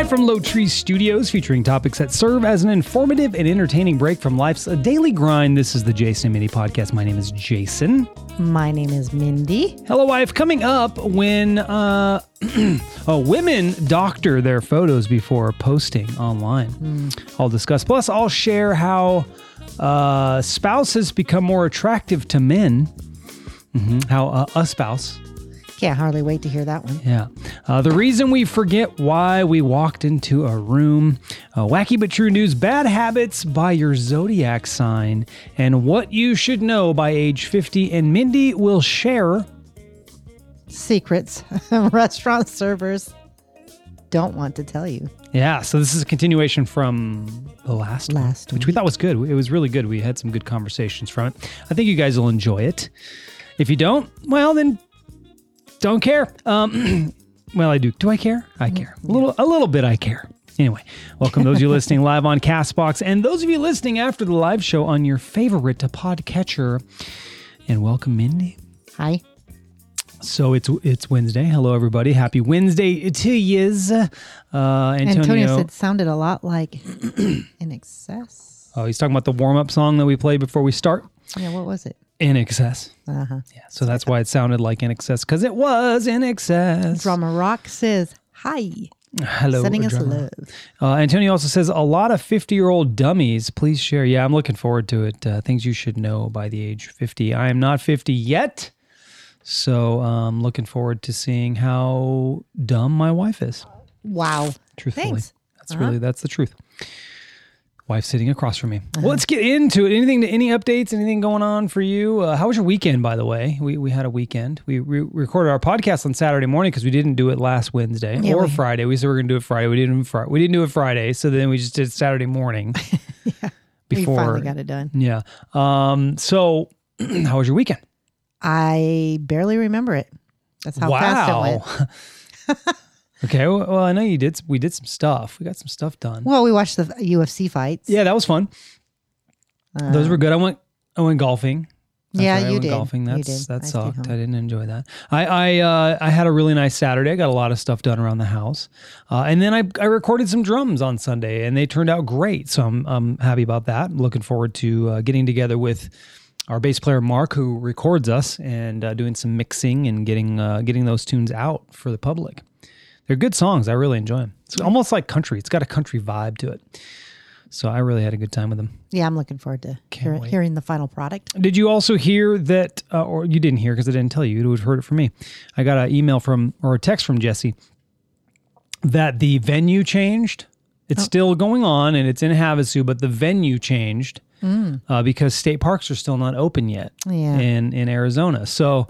Live from Low Tree Studios, featuring topics that serve as an informative and entertaining break from life's daily grind. This is the Jason and Mindy podcast. My name is Jason. My name is Mindy. Hello, wife. Coming up when uh, oh, women doctor their photos before posting online. I'll discuss. Plus, I'll share how uh, spouses become more attractive to men. Mhm. How uh, a spouse Can't hardly wait to hear that one. yeah. Uh, the reason we forget why we walked into a room, uh, wacky but true news, bad habits by your zodiac sign, and what you should know by age 50. And Mindy will share. Secrets restaurant servers don't want to tell you. Yeah, so this is a continuation from the last one, Last which we thought was good. It was really good. We had some good conversations from it. I think you guys will enjoy it. If you don't, well, then don't care. Um, well, I do. Do I care? I care. A little, a little bit. I care. Anyway, welcome those of you listening live on Castbox, and those of you listening after the live show on your favorite podcatcher. And welcome, Mindy. Hi. So it's it's Wednesday. Hello, everybody. Happy Wednesday to yous. Uh, Antonio. Antonio said it sounded a lot like INXS. oh, he's talking about the warm up song that we played before we start. Yeah, what was it? INXS. Uh huh. Yeah, so that's why it sounded like INXS because it was INXS. Drama Rock says hi, Hello, sending us love. Uh, Antonio also says a lot of fifty-year-old dummies. Please share. Yeah, I'm looking forward to it. Uh, things you should know by the age fifty. I am not fifty yet, so um, looking forward to seeing how dumb my wife is. Wow. Truthfully, Thanks. that's really that's the truth. Wife sitting across from me. Well, let's get into it. Anything, to any updates? Anything going on for you? Uh, how was your weekend? By the way, we we had a weekend. We re- recorded our podcast on Saturday morning because we didn't do it last Wednesday Yeah, or we- Friday. We said we are going to do it Friday. We didn't. Fri- We didn't do it Friday. So then we just did Saturday morning. We Before, we finally got it done. yeah. Um. So, how was your weekend? I barely remember it. That's how fast it went. okay. Well, well, I know you did. We did some stuff. We got some stuff done. Well, we watched the UFC fights. Yeah, that was fun. Those were good. I went. I went golfing. That's Yeah, right, I you went did. Golfing. That's did. that I sucked. I didn't enjoy that. I I uh, I had a really nice Saturday. I got a lot of stuff done around the house, uh, and then I I recorded some drums on Sunday, and they turned out great. So I'm I'm happy about that. I'm looking forward to uh, getting together with our bass player Mark, who records us, and uh, doing some mixing and getting uh, getting those tunes out for the public. They're good songs. I really enjoy them. It's almost like country. It's got a country vibe to it. So I really had a good time with them. Yeah, I'm looking forward to hear, hearing the final product. Did you also hear that, uh, or you didn't hear because I didn't tell you, you would have heard it from me. I got an email from, or a text from Jesse that the venue changed. It's still going on and it's in Havasu, but the venue changed uh, because state parks are still not open yet Yeah. in, in Arizona. So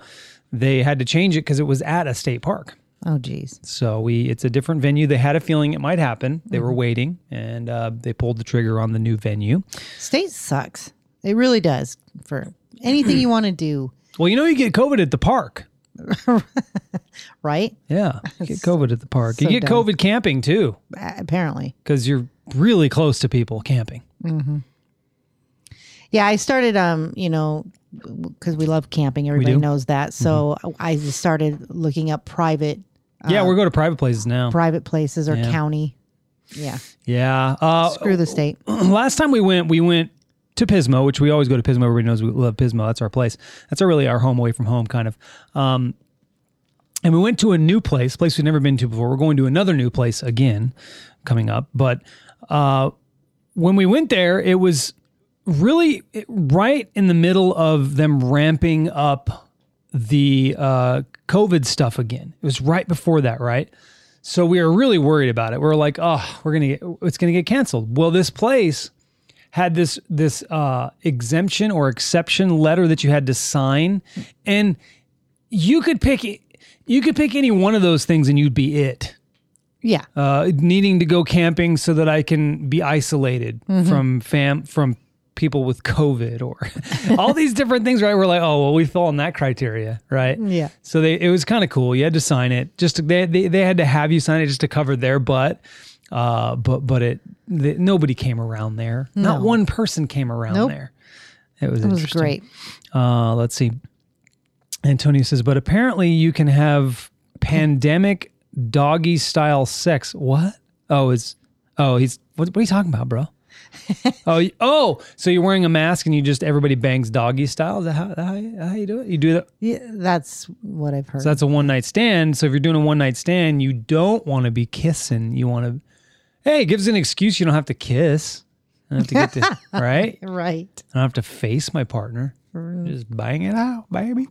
they had to change it because it was at a state park. Oh, geez. So we, it's a different venue. They had a feeling it might happen. They were waiting and uh, they pulled the trigger on the new venue. State sucks. It really does. For anything you want to do, Well, you know, you get COVID at the park. right? Yeah, you get COVID at the park. you get dumb. COVID camping too, Apparently. because you're really close to people camping. Yeah, I started, um, you know, because we love camping. Everybody? Mm-hmm. knows that. So I just started looking up private yeah, we're going to private places now. private places or Yeah. county. Yeah. yeah. Uh, Screw the state. last time we went, we went to Pismo, which we always go to Pismo. Everybody knows we love Pismo. That's our place. That's our, really our home away from home, kind of. Um, and we went to a new place, place we've never been to before. We're going to another new place again coming up. But uh, when we went there, it was really right in the middle of them ramping up the uh, COVID stuff again. It was right before that, right? So we were really worried about it. We are like, oh, we're gonna get it's gonna get canceled. Well, this place had this this uh, exemption or exception letter that you had to sign, and you could pick you could pick any one of those things and you'd be it. Yeah. Uh, needing to go camping so that I can be isolated from fam from people with COVID or all these different things, right? We're like, oh, well, we fall in that criteria, right? Yeah. So they, it was kind of cool. You had to sign it. Just to, they, they they had to have you sign it just to cover their butt. Uh, but but it the, nobody came around there. Not one person came around Nope. there. It was It was great. Uh, let's see. Antonio says, but apparently you can have pandemic doggy style sex. What? Oh, it's oh he's what, what are you talking about, bro? Oh, oh, so you're wearing a mask and you just everybody bangs doggy style? Is that how, that how, you, how you do it? You do that? Yeah, that's what I've heard. So that's a one night stand. So if you're doing a one night stand, you don't want to be kissing. You want to, hey, it gives an excuse. You don't have to kiss. I don't have to get to, right? right. I don't have to face my partner. Just bang it out, baby.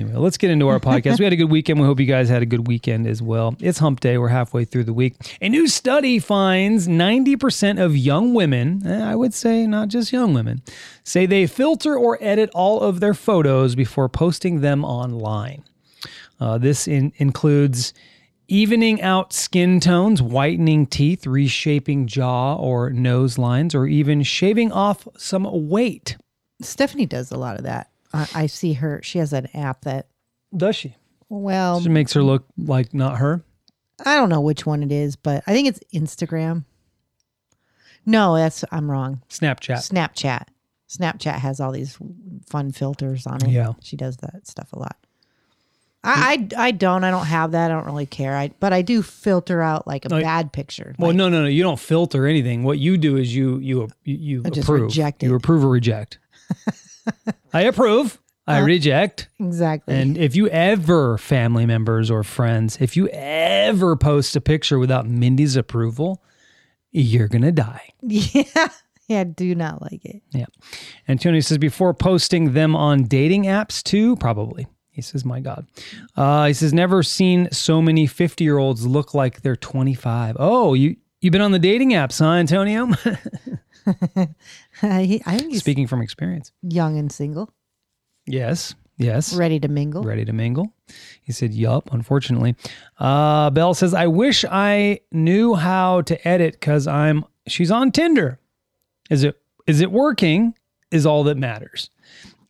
Anyway, let's get into our podcast. We had a good weekend. We hope you guys had a good weekend as well. It's hump day. We're halfway through the week. A new study finds 90% of young women, eh, I would say not just young women, say they filter or edit all of their photos before posting them online. Uh, this in, includes evening out skin tones, whitening teeth, reshaping jaw or nose lines, or even shaving off some weight. Stephanie does a lot of that. I, I see her. She has an app that, Does she? well, she makes her look like not her. I don't know which one it is, but I think it's Instagram. No, that's I'm wrong. Snapchat. Snapchat. Snapchat has all these fun filters on it. Yeah. she does that stuff a lot. I, I I don't. I don't have that. I don't really care. I but I do filter out like a oh, No, bad picture. Well, Like, no, no, no. You don't filter anything. What you do is you you you, you I just approve. reject You approve or reject. I approve. I reject. exactly. And if you ever, family members or friends, if you ever post a picture without Mindy's approval, you're gonna die. yeah, yeah, do not like it. Yeah. And Tony says before posting them on dating apps too, probably. He says, "My God." Uh, he says, "Never seen so many fifty-year-olds look like they're twenty-five. Oh, you you've been on the dating apps, huh, Antonio? I, I think he's Speaking from experience. young and single, Yes. Yes. ready to mingle. Ready to mingle? He said, Yup, unfortunately. Uh, Belle says, I wish I knew how to edit because I'm she's on Tinder. Is it is it working? Is all that matters.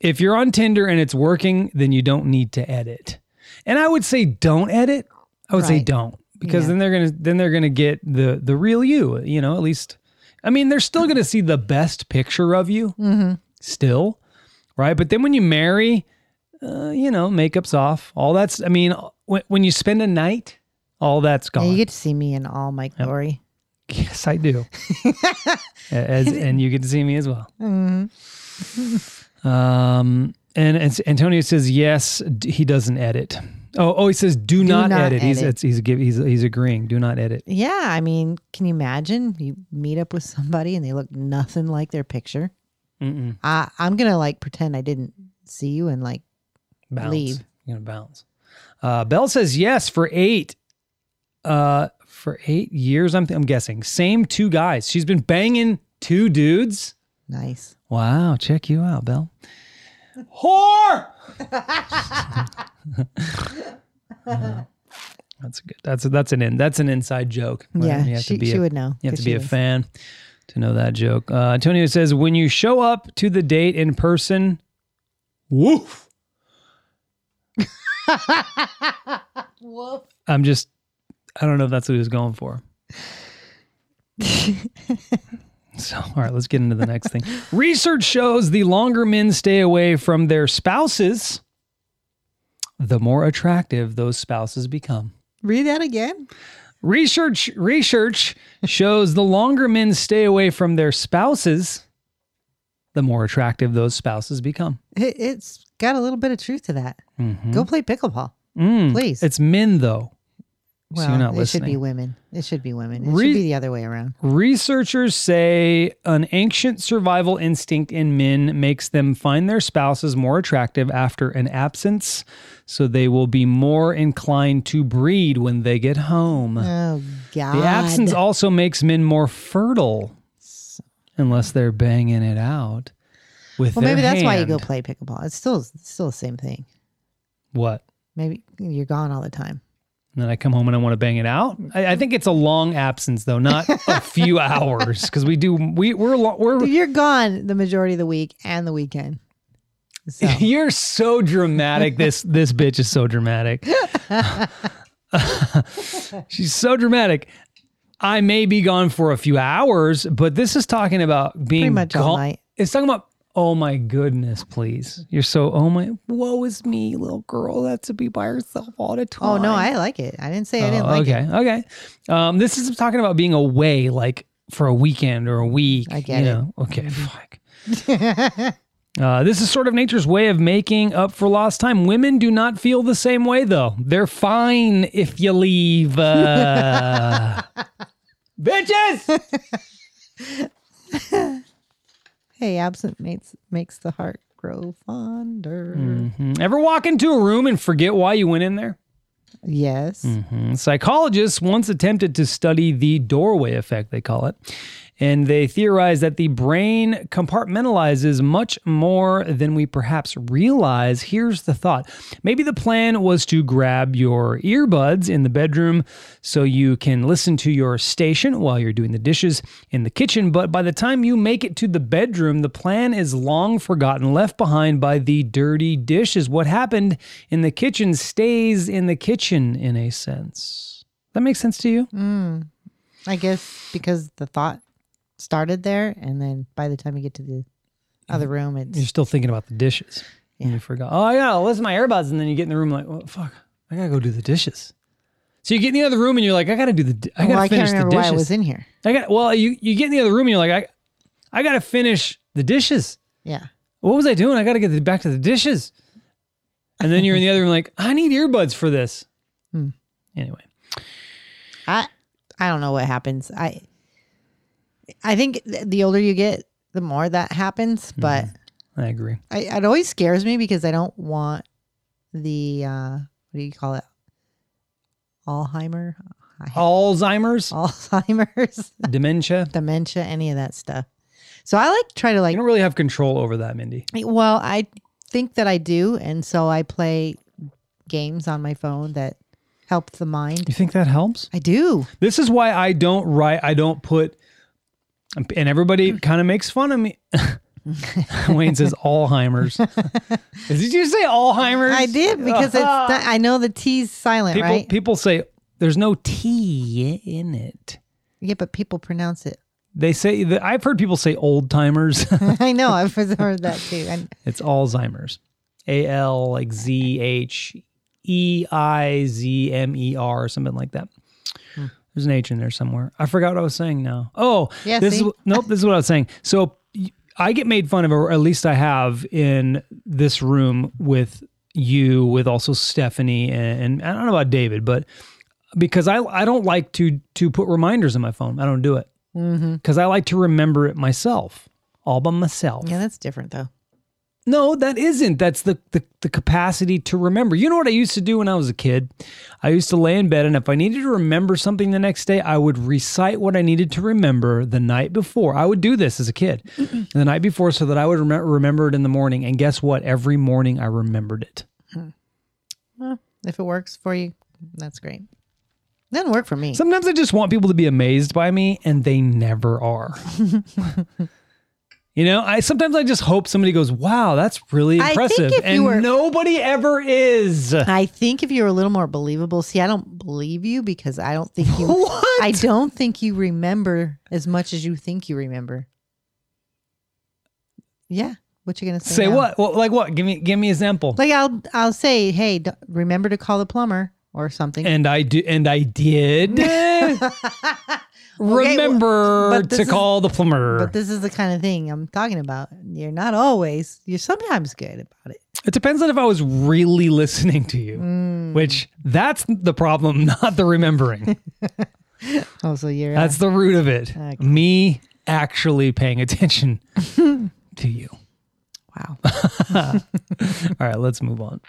If you're on Tinder and it's working, then you don't need to edit. And I would say don't edit. I would say Right. don't. Because Yeah. then they're gonna then they're gonna get the the real you, you know, at least I mean, they're still gonna see the best picture of you still, right? But then when you marry, uh, you know, makeup's off. All that's, I mean, when, when you spend a night, all that's gone. you get to see me in all my glory. yes, I do. as, and you get to see me as well. Um, and, and Antonio says, yes, he doesn't edit. Oh, oh, he says, do, not, not edit. He's, edit. it's, he's, he's, he's agreeing. Do not edit. Yeah, I mean, can you imagine you meet up with somebody and they look nothing like their picture? Mm-mm. I, I'm gonna like pretend I didn't see you and like Bounce. Leave. You're going to bounce. Uh, Bell says, yes, for eight. Uh, for eight years, I'm, I'm guessing. Same two guys. She's been banging two dudes. nice. Wow, check you out, Bell. Whore. that's a good. That's a, that's an in. That's an inside joke. right? Yeah, you have she, to be she a, would know. You have to be a was- fan to know that joke. Uh, Antonio says, when you show up to the date in person, woof. Woof. I'm just, I don't know if that's what he was going for. so, all right, let's get into the next thing. Research shows the longer men stay away from their spouses, the more attractive those spouses become. Read that again. Research research shows the longer men stay away from their spouses, the more attractive those spouses become. It, it's got a little bit of truth to that. Go play pickleball, Mm, please. It's men though. Well, you're not it should be women. It should be women. It Re- should be the other way around. Researchers say an ancient survival instinct in men makes them find their spouses more attractive after an absence, so they will be more inclined to breed when they get home. Oh God. the absence also makes men more fertile, unless they're banging it out with Well, maybe that's why you go hand. play pickleball. It's still it's still the same thing. What? Maybe you're gone all the time. And then I come home and I want to bang it out. I, I think it's a long absence though, not a few hours, because we do we we're lo- we're You're gone the majority of the week and the weekend. So You're so dramatic. This this bitch is so dramatic. She's so dramatic. I may be gone for a few hours, but this is talking about being Pretty much all night. It's talking about oh my goodness, please. You're so oh my woe is me, little girl. That's to be by herself all the time. Oh no, I like it. I didn't say I didn't Oh, like okay, it. okay. Okay. Um, this is talking about being away, like for a weekend or a week. I get you it. know? Okay, fuck. Uh, this is sort of nature's way of making up for lost time. Women do not feel the same way, though. They're fine if you leave. Uh... Bitches! Hey, absent makes makes the heart grow fonder. Mhm. Ever walk into a room and forget why you went in there? Yes. Mm, Psychologists once attempted to study the doorway effect, they call it. And they theorize that the brain compartmentalizes much more than we perhaps realize. Here's the thought maybe the plan was to grab your earbuds in the bedroom so you can listen to your station while you're doing the dishes in the kitchen. But by the time you make it to the bedroom, the plan is long forgotten, left behind by the dirty dishes. What happened in the kitchen stays in the kitchen in a sense. That makes sense to you? Mm. I guess because the thought started there, and then by the time you get to the other room, it's You're still thinking about the dishes. And you forgot. Oh, yeah, gotta listen to my earbuds, and then you get in the room like, well, fuck, I gotta go do the dishes. So you get in the other room, and you're like, I gotta do the, di- I gotta well, I finish can't the remember why dishes. I was in here. I got well, you you get in the other room, and you're like, I, I gotta finish the dishes. Yeah. What was I doing? I gotta get the, back to the dishes. And then you're in the other room, like, I need earbuds for this. Hmm. Anyway, I I don't know what happens. I I think the older you get, the more that happens. But I agree. I, it always scares me because I don't want the uh, what do you call it? Alzheimer, Alzheimer's, Alzheimer's, dementia. dementia, any of that stuff. So I like try to like. You don't really have control over that, Mindy. Well, I think that I do, and so I play games on my phone that help the mind. You think that helps? I do. This is why I don't write. I don't put. And everybody kind of makes fun of me. Wayne says Alzheimer's. Did you say Alzheimer's? I did because it's. I know the T's silent, People right? people say there's no T in it. yeah, but people pronounce it. They say that I've heard people say old timers. I know. I've heard that too. And it's Alzheimer's. A L like Z H E I Z M E R or something like that. There's an H in there somewhere. I forgot what I was saying now. Oh, Yeah, this see? is nope. This is what I was saying. So I get made fun of, or at least I have in this room with you, with also Stephanie, and, and I don't know about David, but because I I don't like to to put reminders in my phone. I don't do it mm-hmm. because I like to remember it myself, all by myself. yeah, that's different though. No, that isn't. That's the, the the capacity to remember. You know what I used to do when I was a kid? I used to lay in bed, and if I needed to remember something the next day, I would recite what I needed to remember the night before. I would do this as a kid, the night before, so that I would rem- remember it in the morning. And guess what? Every morning I remembered it. Hmm. Well, if it works for you, that's great. Doesn't work for me. Sometimes I just want people to be amazed by me, and they never are. you know, I sometimes I just hope somebody goes, "Wow, that's really impressive," and were- nobody ever is. I think if you were a little more believable, see, I don't believe you because I don't think you. What? I don't think you remember as much as you think you remember. Yeah, what you gonna say? Say now? what? Well, like what? Give me give me an example. Like I'll I'll say, hey, d- remember to call the plumber or something. and I do, and I did remember but this to is- call the plumber. but this is the kind of thing I'm talking about. You're not always. You're sometimes good about it. it depends on if I was really listening to you, Mm. which that's the problem, not the remembering. Oh, so you're. uh, that's the root of it. Okay. Me actually paying attention to you. wow. All right, let's move on.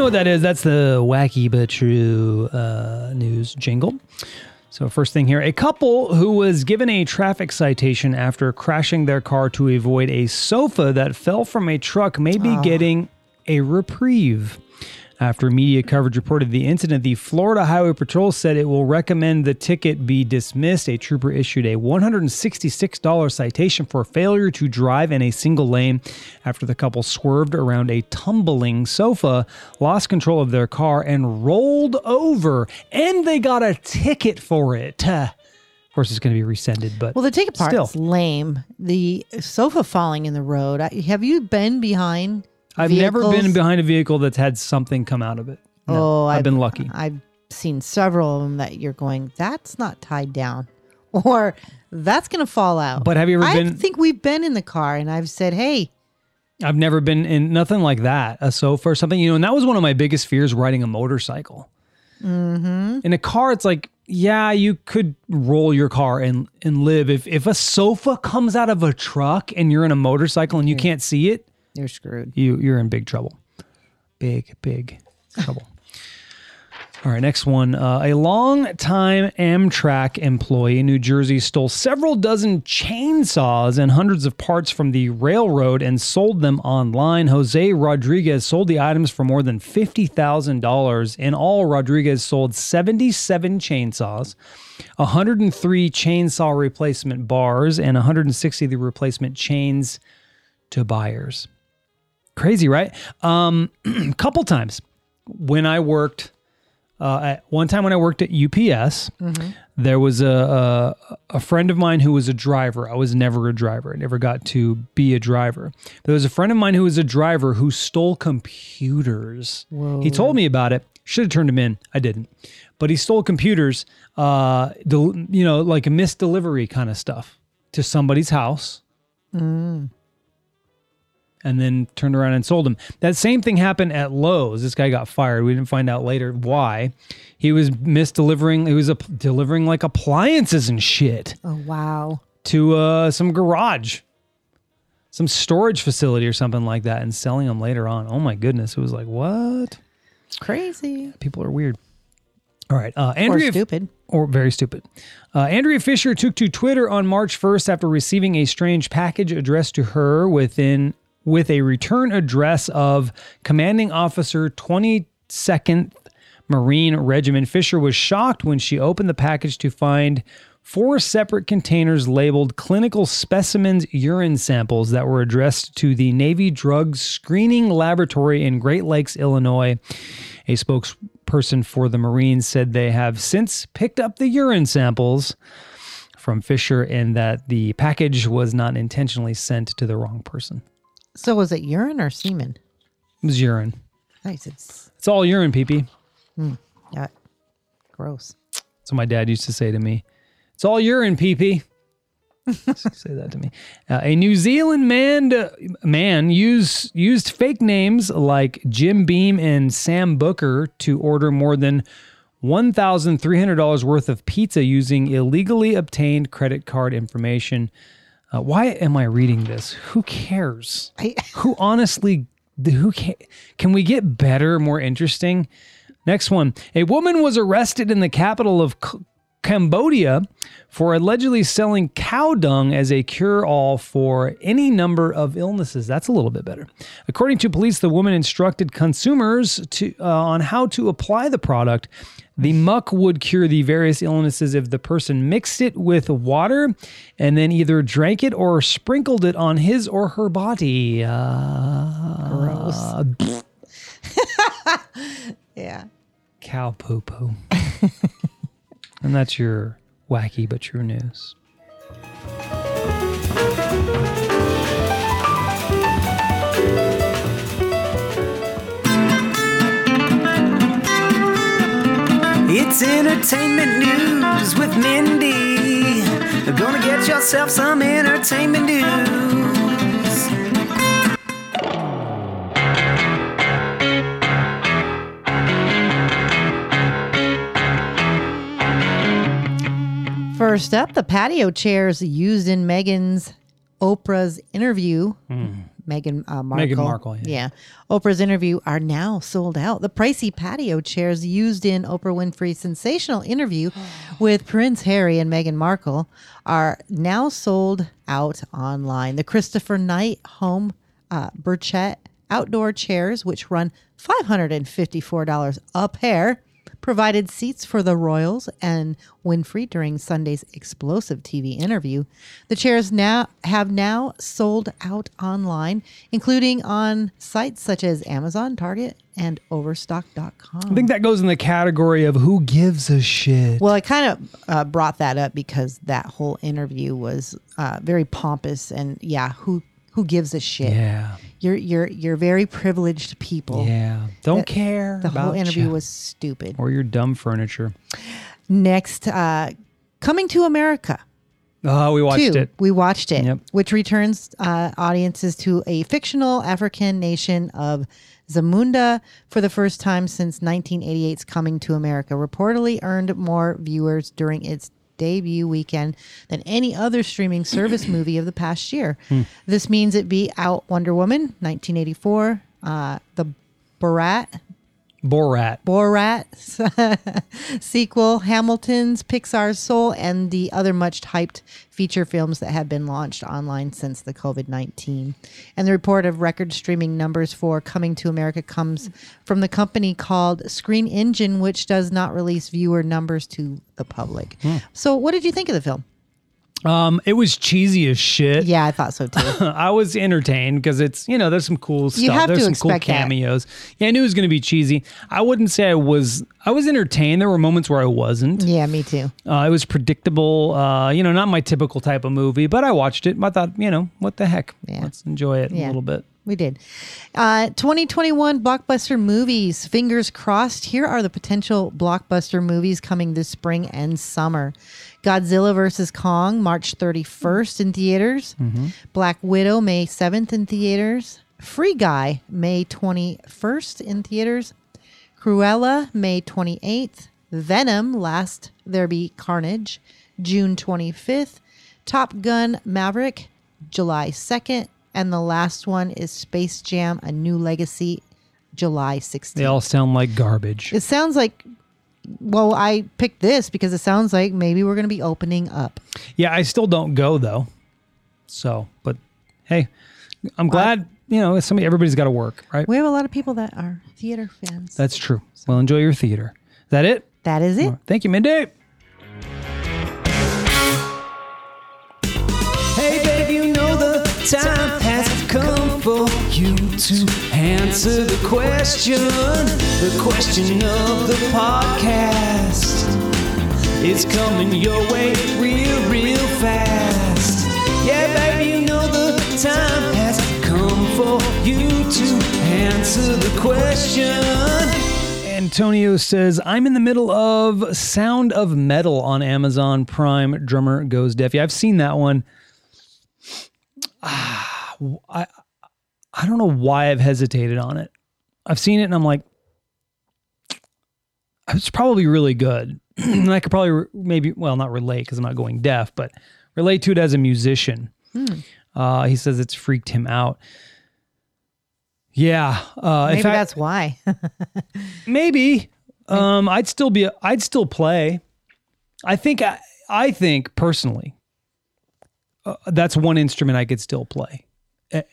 Know what that is? That's the wacky but true uh, news jingle. So first thing here, a couple who was given a traffic citation after crashing their car to avoid a sofa that fell from a truck may be getting a reprieve. After media coverage reported the incident, the Florida Highway Patrol said it will recommend the ticket be dismissed. A trooper issued a $166 citation for failure to drive in a single lane after the couple swerved around a tumbling sofa, lost control of their car, and rolled over. And they got a ticket for it. Of course, it's going to be rescinded, but Well, the ticket part's Still. lame. The sofa falling in the road. Have you been behind? I've never been behind a vehicle that's had something come out of it. No, Oh, I've been lucky. I've seen several of them that you're going. That's not tied down, or that's gonna fall out. But have you ever I been- think we've been in the car, and I've said, "Hey, I've never been in nothing like that, a sofa or something, you know, and that was one of my biggest fears riding a motorcycle. Mm-hmm. In a car, it's like, yeah, you could roll your car and and live. If if a sofa comes out of a truck and you're in a motorcycle and you can't see it, you're screwed." you you're in big trouble. Big, big trouble. All right, next one. Uh, a long-time Amtrak employee in New Jersey stole several dozen chainsaws and hundreds of parts from the railroad and sold them online. Jose Rodriguez sold the items for more than $50,000. In all, Rodriguez sold 77 chainsaws, 103 chainsaw replacement bars, and 160 of the replacement chains to buyers. Crazy, right? Um, a couple times when I worked, uh, at one time when I worked at UPS, there was a, a a friend of mine who was a driver. I was never a driver. I never got to be a driver. There was a friend of mine who was a driver who stole computers. He told me about it. Should have turned him in. I didn't. But he stole computers, uh, del- you know, like a missed delivery kind of stuff to somebody's house and then turned around and sold them. That same thing happened at Lowe's. This guy got fired. We didn't find out later why. He was misdelivering. He was a, delivering like appliances and shit Oh wow! to uh, some garage, some storage facility or something like that, and selling them later on. Oh my goodness! It was like what? Crazy People are weird. All right, uh, Andrea. or stupid. or very stupid. Uh, Andrea Fisher took to Twitter on March 1st after receiving a strange package addressed to her within with a return address of Commanding Officer 22nd Marine Regiment. Fisher was shocked when she opened the package to find four separate containers labeled clinical specimens urine samples that were addressed to the Navy Drug Screening Laboratory in Great Lakes, Illinois. A spokesperson for the Marines said they have since picked up the urine samples from Fisher and that the package was not intentionally sent to the wrong person. So was it urine or semen? It was urine. Nice. It's It's all urine, pee yeah, gross. That's what my dad used to say to me. It's all urine, pee pee. say that to me. Uh, a New Zealand man man used used fake names like Jim Beam and Sam Booker to order more than one thousand three hundred dollars worth of pizza using illegally obtained credit card information. Uh, why am I reading this? Who cares? I, who honestly who can can we get better more interesting next one a woman was arrested in the capital of C- cambodia for allegedly selling cow dung as a cure-all for any number of illnesses that's a little bit better according to police the woman instructed consumers to uh, on how to apply the product the muck would cure the various illnesses if the person mixed it with water and then either drank it or sprinkled it on his or her body. Uh, gross. yeah. cow poo poo. and that's your wacky but true news. It's entertainment news with Mindy. Gonna get yourself some entertainment news. First up, the patio chairs used in Meghan's Oprah's interview hmm. Meghan uh, Markle. Meghan Markle, yeah. Oprah's interview are now sold out. The pricey patio chairs used in Oprah Winfrey's sensational interview with Prince Harry and Meghan Markle are now sold out online. The Christopher Knight Home uh, Burchett outdoor chairs, which run $554 a pair, provided seats for the royals and Winfrey during Sunday's explosive TV interview. The chairs now have now sold out online, including on sites such as Amazon, Target, and Overstock.com. I think that goes in the category of who gives a shit. Well, I kind of uh, brought that up because that whole interview was uh, very pompous, and yeah, who who gives a shit? yeah. You're you're you're very privileged people. Yeah. Don't That- care. The whole interview ya. was stupid. or your dumb furniture. Next, uh, coming to America. Oh, we watched Two, it. We watched it, Yep. which returns uh, audiences to a fictional African nation of Zamunda for the first time since 1988's Coming to America. Reportedly earned more viewers during its debut weekend than any other streaming service movie of the past year. Hmm. This means it beat out Wonder Woman, 1984, uh, The Borat, Borat. Borat sequel, Hamilton's, Pixar's Soul, and the other much hyped feature films that have been launched online since the COVID 19. And the report of record streaming numbers for Coming to America comes from the company called Screen Engine, which does not release viewer numbers to the public. Hmm. So, what did you think of the film? Um, it was cheesy as shit. Yeah, I thought so too. I was entertained because it's you know there's some cool stuff. have there's to some cool expect that. cameos. Yeah, I knew it was going to be cheesy. I wouldn't say I was. I was entertained. There were moments where I wasn't. yeah, me too. Uh, it was predictable. Uh, you know, not my typical type of movie, but I watched it. I thought, you know, what the heck? Yeah. Let's enjoy it a little bit. We did. Uh, 2021 blockbuster movies. Fingers crossed. Here are the potential blockbuster movies coming this spring and summer Godzilla vs. Kong, March 31st in theaters. Mm-hmm. Black Widow, May 7th in theaters. Free Guy, May 21st in theaters. Cruella, May 28th. Venom, Let There Be Carnage, June 25th. Top Gun Maverick, July 2nd. And the last one is Space Jam A New Legacy, July 16th. They all sound like garbage. it sounds like, well, I picked this because it sounds like maybe we're going to be opening up. Yeah, I still don't go though. So, but hey, I'm glad. You know, somebody. Everybody's got to work, right? We have a lot of people that are theater fans. That's true. Well, enjoy your theater. Is that it? that is it. Thank you, Mindy. Hey, babe, you know the time has come for you to answer the question. The question of the podcast is coming your way real, real fast. Yeah, baby, you know the time has come for you to answer the question. Antonio says, I'm in the middle of Sound of Metal on Amazon Prime. Drummer goes deaf. Yeah, I've seen that one. Ah, I, I don't know why I've hesitated on it. I've seen it and I'm like, it's probably really good. and I could probably re- maybe, well, not relate because I'm not going deaf, but relate to it as a musician. Uh, he says it's freaked him out. Yeah. Uh, in Maybe fact- that's why. Maybe. Um, I'd still be. I'd still play. I think. I, I think personally, uh, that's one instrument I could still play,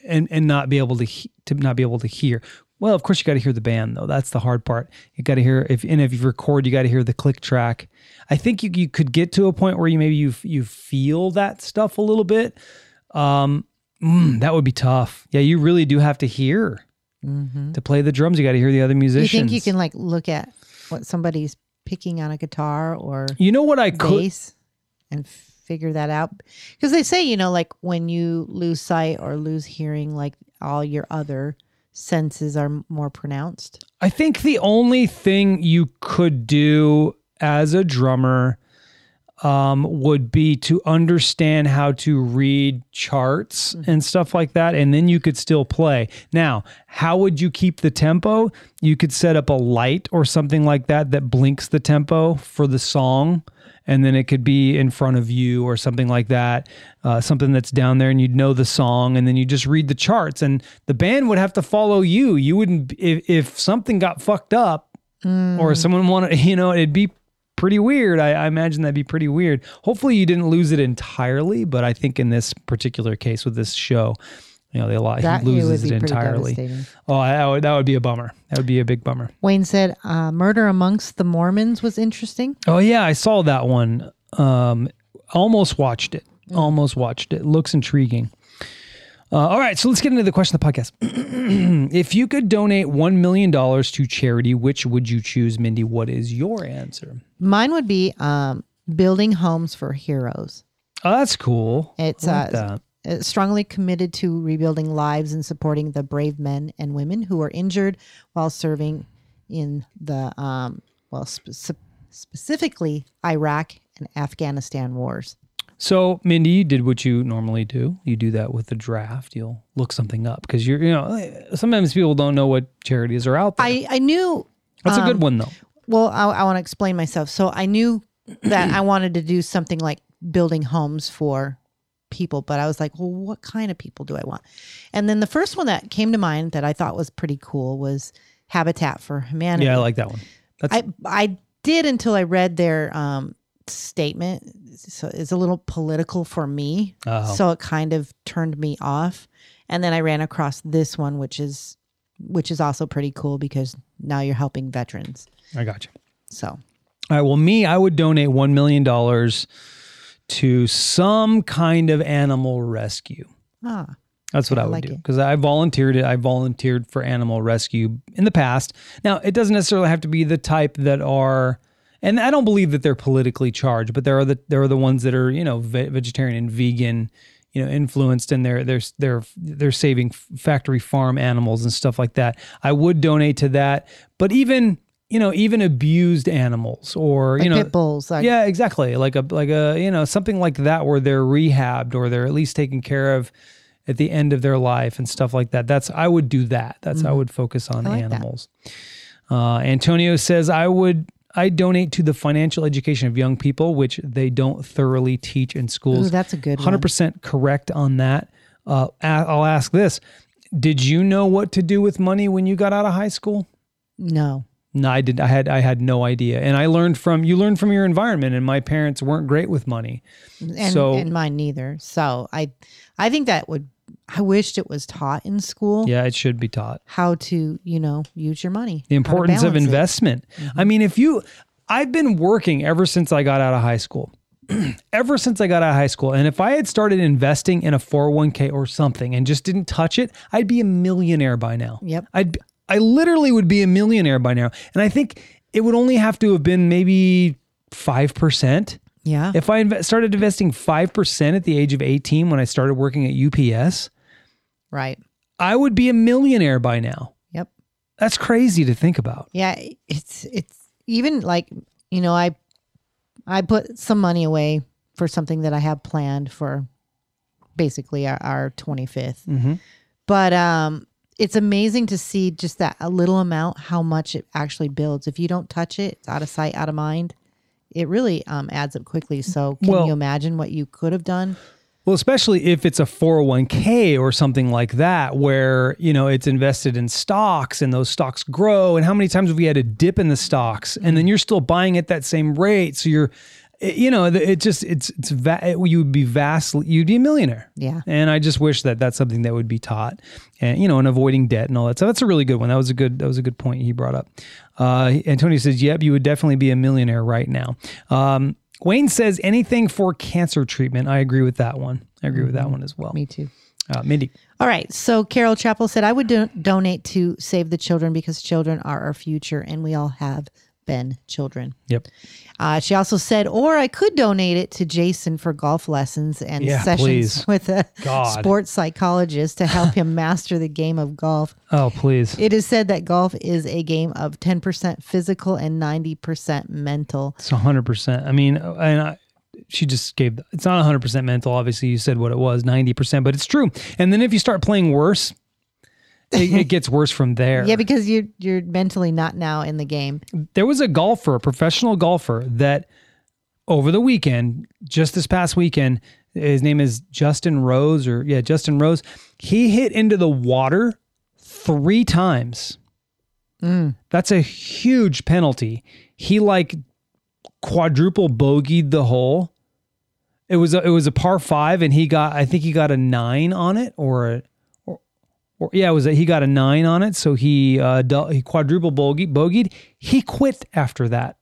and and not be able to he- to not be able to hear. Well, of course you got to hear the band though. That's the hard part. You got to hear if and if you record, you got to hear the click track. I think you you could get to a point where you maybe you you feel that stuff a little bit. Um, mm, that would be tough. Yeah, you really do have to hear to play the drums. You got to hear the other musicians. you think you can like look at what somebody's picking on a guitar or You know what I could and figure that out because they say you know like when you lose sight or lose hearing like all your other senses are more pronounced I think the only thing you could do as a drummer um, would be to understand how to read charts and stuff like that, and then you could still play. Now, how would you keep the tempo? You could set up a light or something like that that blinks the tempo for the song, and then it could be in front of you or something like that, uh, something that's down there, and you'd know the song, and then you just read the charts, and the band would have to follow you. You wouldn't if if something got fucked up or someone wanted, you know, it'd be pretty weird. I, I imagine that'd be pretty weird. Hopefully, you didn't lose it entirely, but I think in this particular case with this show, you know, they lot he it loses be it entirely. Oh, that would that would be a bummer. That would be a big bummer. Wayne said, uh, "Murder Amongst the Mormons" was interesting. Oh yeah, I saw that one. Um, almost watched it. Almost watched it. Looks intriguing. Uh, all right, so let's get into the question of the podcast. if you could donate one million dollars to charity, which would you choose, Mindy? What is your answer? Mine would be um, building homes for heroes. Oh, that's cool. It's I like uh, that. Uh, strongly committed to rebuilding lives and supporting the brave men and women who were injured while serving in the um, well spe- specifically Iraq and Afghanistan wars. So, Mindy, you did what you normally do. You do that with the draft. You'll look something up because you're, you know, sometimes people don't know what charities are out there. I I knew That's a um, good one, though. Well, I, I want to explain myself. So I knew that I wanted to do something like building homes for people, but I was like, well, what kind of people do I want? And then the first one that came to mind that I thought was pretty cool was Habitat for Humanity. Yeah, I like that one. That's I I did until I read their um, statement. So it's a little political for me. Oh. So it kind of turned me off. And then I ran across this one, which is which is also pretty cool because now you're helping veterans. I got you. So All right. Well, me, I would donate $1 million to some kind of animal rescue. ah, That's what I, I would like do because I volunteered it. I volunteered for animal rescue in the past. Now, it doesn't necessarily have to be the type that are, and I don't believe that they're politically charged, but there are the there are the ones that are you know ve- vegetarian and vegan, you know, influenced, and they're they're they're they're saving factory farm animals and stuff like that. I would donate to that, but even you know even abused animals or like you know pit bulls. Like, yeah, exactly. Like a like a you know something like that where they're rehabbed or they're at least taken care of at the end of their life and stuff like that. That's I would do that. That's I would focus on Mm-hmm. Like animals. Uh, Antonio says I would I donate to the financial education of young people, which they don't thoroughly teach in schools. Ooh, that's a good one. Hundred percent correct on that. Uh, I'll ask this: Did you know what to do with money when you got out of high school? No. No, I did. I had I had no idea, and I learned from you learn from your environment. And my parents weren't great with money. And, So- and mine neither. So I I think that would I wished it was taught in school Yeah, it should be taught how to, you know, use your money. the importance of investment. Mm-hmm. I mean, if you, I've been working ever since I got out of high school. ever since I got out of high school, and if I had started investing in a four hundred one k or something and just didn't touch it, I'd be a millionaire by now. Yep. I'd be- I literally would be a millionaire by now, and I think it would only have to have been maybe five percent. Yeah. If I inve- started investing 5% at the age of 18 when I started working at UPS, right. I would be a millionaire by now. Yep. That's crazy to think about. Yeah, it's it's even like, you know, I I put some money away for something that I have planned for basically our, our 25th. Mm-hmm. But um it's amazing to see just that a little amount how much it actually builds. If you don't touch it, it's out of sight, out of mind. It really um, adds up quickly. So, can Well- you imagine what you could have done? Well, especially if it's a 401k or something like that, where, you know, it's invested in stocks and those stocks grow. And how many times have we had a dip in the stocks and then you're still buying at that same rate? So you're, it- you know, it just, it's, it's, va- you would be vastly, you'd be a millionaire. Yeah. And I just wish that that's something that would be taught, and you know, and avoiding debt and all that. So that's a really good one. That was a good. That was a good point he brought up. Uh, Antonio says, "Yep, you would definitely be a millionaire right now." Um, Wayne says, "Anything for cancer treatment." I agree with that one. I agree with that one as well. Me too. Uh, Mindy, All right. So Carol Chappell said, I would do- donate to Save the Children because children are our future and we all have been children. yep, Uh, she also said, or I could donate it to Jason for golf lessons and Yeah, sessions please. with a God. sports psychologist to help him master the game of golf. oh please, It is said that golf is a game of 10% physical and 90% mental. it's hundred percent. I mean, and I, she just gave. It's not 100 percent mental. Obviously, you said what it was, 90 percent, but it's true. And then if you start playing worse, it, it gets worse from there. Yeah, because you're you're mentally not now in the game. there was a golfer, a professional golfer that over the weekend, just this past weekend, his name is Justin Rose, or yeah, Justin Rose. He hit into the water three times. Mm. That's a huge penalty. He like quadruple bogeyed the hole. It was a, it was a par five, and he got I think he got a nine on it, or a, or, yeah, it was a, he got a nine on it. So he uh he quadruple bogey bogeyed. He quit after that.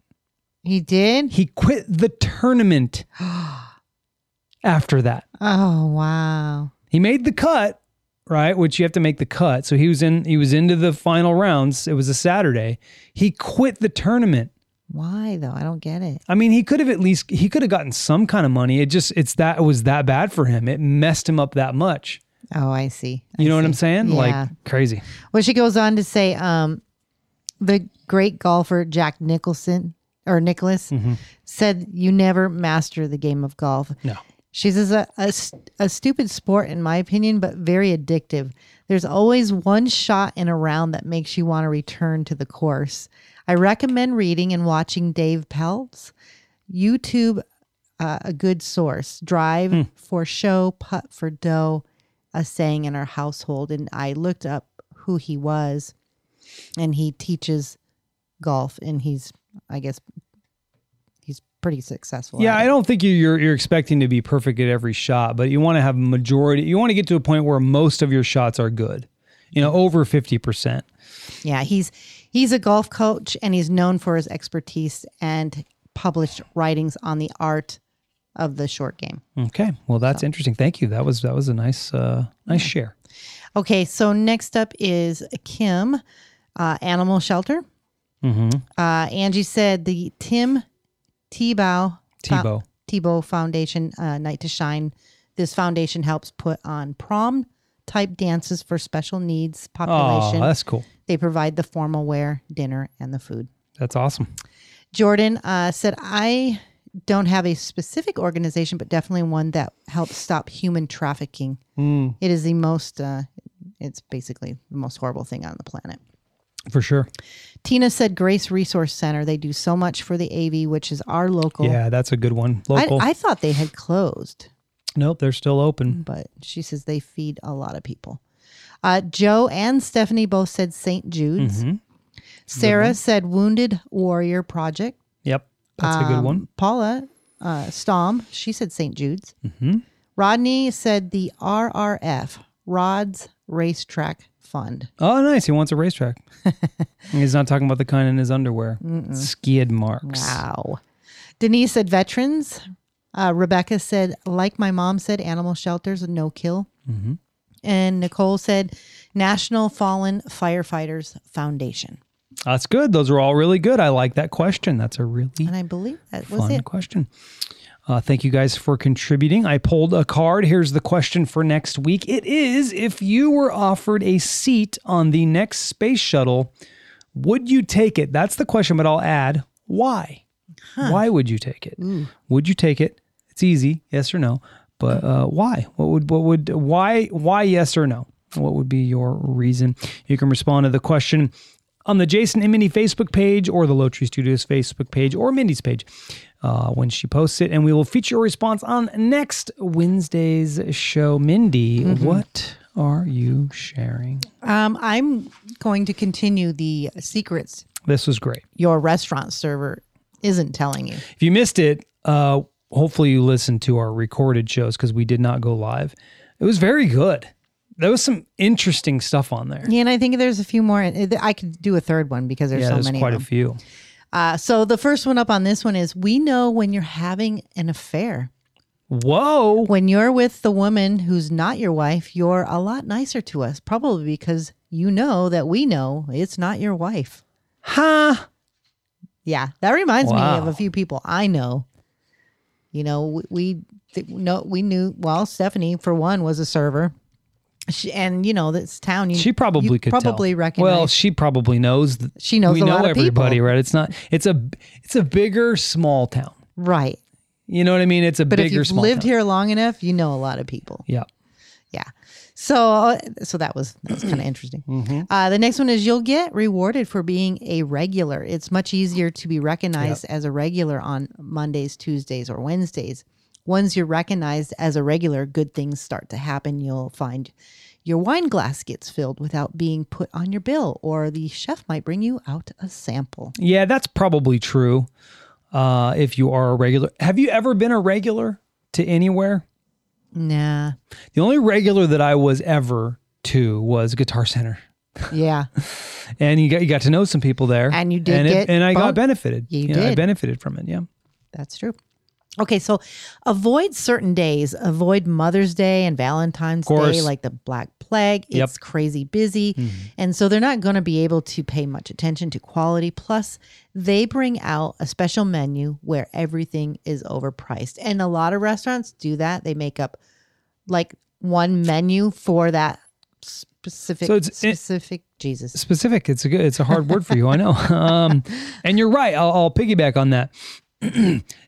He did. He quit the tournament after that. Oh wow. He made the cut, right? Which you have to make the cut. So he was in he was into the final rounds. It was a Saturday. He quit the tournament. Why though? I don't get it. I mean, he could have at least he could have gotten some kind of money. It just it's that it was that bad for him. It messed him up that much. Oh, I see. I You know what I'm saying? Yeah. Like crazy. Well, she goes on to say, um, the great golfer Jack Nicholson or Nicklaus said, "You never master the game of golf." No. She says a, a, a stupid sport, in my opinion, but very addictive. There's always one shot in a round that makes you want to return to the course. I recommend reading and watching Dave Pelz. YouTube, uh, a good source. Drive for show, putt for dough, a saying in our household. And I looked up who he was, and he teaches golf, and he's, I guess, he's pretty successful. Yeah. I don't think you- you're you're expecting to be perfect at every shot, but you want to have a majority. You want to get to a point where most of your shots are good. You know, over fifty percent. Yeah, he's he's a golf coach and he's known for his expertise and published writings on the art of the short game. Okay, well that's interesting. Thank you. That was that was a nice uh nice share. Okay, so next up is Kim, uh, Animal Shelter. Uh, Angie said the Tim Tebow Tebow. Tebow Foundation uh, Night to Shine. This foundation helps put on prom type dances for special needs population. Oh, that's cool. they provide the formal wear, dinner, and the food. That's awesome. Jordan uh, said, I don't have a specific organization, but definitely one that helps stop human trafficking. It is the most, uh, it's basically the most horrible thing on the planet. For sure. Tina said, Grace Resource Center. They do so much for the AV, which is our local. Yeah, that's a good one. I, Local. I thought they had closed, nope, they're still open. but she says they feed a lot of people. Uh, Joe and Stephanie both said St. Jude's. Mm-hmm. Sarah said Wounded Warrior Project. Yep, that's a good Um, one. Paula uh, Stom, she said St. Jude's. Mm-hmm. Rodney said the RRF, Rod's Racetrack Fund. Oh, nice. He wants a racetrack. He's not talking about the kind in his underwear. Skid marks. Wow. Denise said veterans. Uh, Rebecca said, like my mom said, animal shelters, no kill. Mm-hmm. And Nicole said, National Fallen Firefighters Foundation. That's good. Those are all really good. I like that question. That's a really And I believe that was fun it. question. Uh, thank you guys for contributing. I pulled a card. Here's the question for next week. It is if you were offered a seat on the next space shuttle, would you take it? That's the question, but I'll add why. Why would you take it? Would you take it? It's easy, yes or no. But uh, why? What would what would why why yes or no? What would be your reason? You can respond to the question on the Jason and Mindy Facebook page or the Low Tree Studios Facebook page or Mindy's page uh, when she posts it. And we will feature your response on next Wednesday's show. Mindy, what are you sharing? Um, I'm going to continue the secrets This was great. your restaurant server isn't telling you. If you missed it, uh, hopefully you listened to our recorded shows because we did not go live. It was very good. There was some interesting stuff on there. Yeah, and I think there's a few more. I could do a third one because there's Yeah, so there's many quite a few. Uh, so the first one up on this one is we know when you're having an affair. Whoa. When you're with the woman who's not your wife, you're a lot nicer to us, probably because you know that we know it's not your wife. Huh. Yeah, that reminds me of a few people I know. You know, we, we th- no, we knew. Well, Stephanie, for one, was a server, she, and you know this town. You, She probably you could probably tell. recognize. Well, she probably knows. That She knows we a know lot of everybody, people. right? It's not. It's a. It's a bigger small town. right. You know what I mean? It's a But if bigger you've small lived town. here long enough, you know a lot of people. Yeah. Yeah. So so that was that was kind of interesting. Mm-hmm. Uh, the next one is you'll get rewarded for being a regular. It's much easier to be recognized as a regular on Mondays, Tuesdays, or Wednesdays. Once you're recognized as a regular, good things start to happen. You'll find your wine glass gets filled without being put on your bill, or the chef might bring you out a sample. Yeah, that's probably true. Uh, if you are a regular, have you ever been a regular to anywhere? Nah. The only regular that I was ever to was Guitar Center, Yeah. and you got you got to know some people there, And you did and, get and I got benefited. You know, I did. benefited from it. Yeah, That's true. Okay, so avoid certain days. Avoid Mother's Day and Valentine's Day, like the Black Plague. It's Yep. Mm-hmm. crazy busy. And so they're not going to be able to pay much attention to quality. Plus, they bring out a special menu where everything is overpriced. And a lot of restaurants do that. They make up like one menu for that specific, So it's- it- specific, Jesus. specific. It's a good. It's a hard word for you. I know. Um, and you're right. I'll, I'll piggyback on that.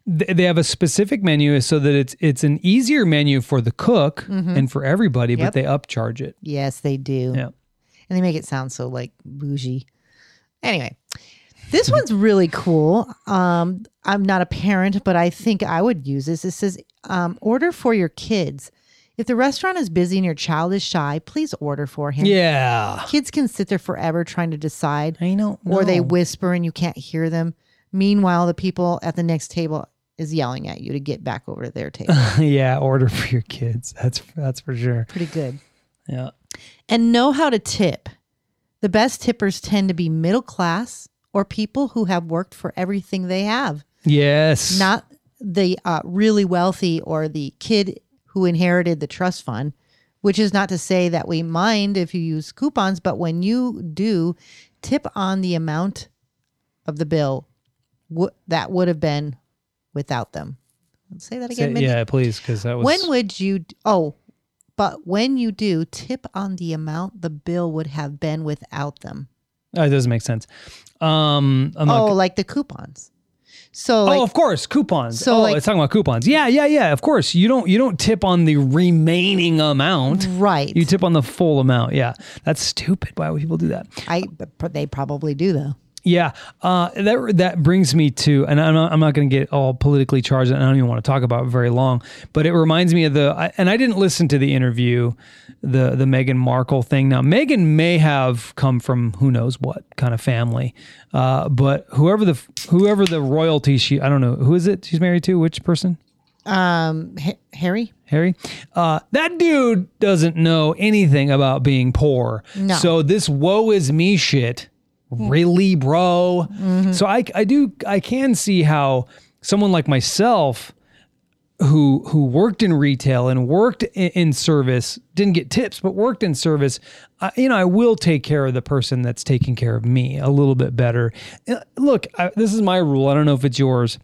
They have a specific menu so that it's it's an easier menu for the cook and for everybody, but Mm-hmm. They upcharge it. Yes, they do. Yeah. and they make it sound so like bougie. Anyway, this one's really cool. Um, I'm not a parent, but I think I would use this. It says, um, order for your kids. If the restaurant is busy and your child is shy, please order for him. Yeah. Kids can sit there forever trying to decide, I know. or they whisper and you can't hear them. Meanwhile, the people at the next table is yelling at you to get back over to their table. yeah, order for your kids. That's that's for sure. Pretty good. Yeah. and know how to tip. The best tippers tend to be middle class or people who have worked for everything they have, Yes. not the uh, really wealthy or the kid who inherited the trust fund. Which is not to say that we mind if you use coupons, but when you do, tip on the amount of the bill w- that would have been without them. Let's say that again. Mindy. yeah, please, because that was When would you? Oh, but when you do, tip on the amount the bill would have been without them. Oh, it doesn't make sense. Um, I'm oh, go- like the coupons. So, like, oh, of course, coupons. So, oh, like- it's talking about coupons. Yeah, yeah, yeah. Of course, you don't you don't tip on the remaining amount. right? You tip on the full amount. Yeah, that's stupid. Why would people do that? I they probably do though. Yeah, uh, that that brings me to, and I'm not, I'm not going to get all politically charged, and I don't even want to talk about it very long. But it reminds me of the, I, and I didn't listen to the interview, the the Meghan Markle thing. Now, Meghan may have come from who knows what kind of family, uh, but whoever the whoever the royalty she, I don't know who is it she's married to, which person. Um, Ha- Harry. Harry. Uh, that dude doesn't know anything about being poor. No. So this woe is me shit, really, bro. So I, I do, I can see how someone like myself, who who worked in retail and worked in, in service, didn't get tips, but worked in service. I, you know, I will take care of the person that's taking care of me a little bit better. Uh, Look, I, this is my rule. I don't know if it's yours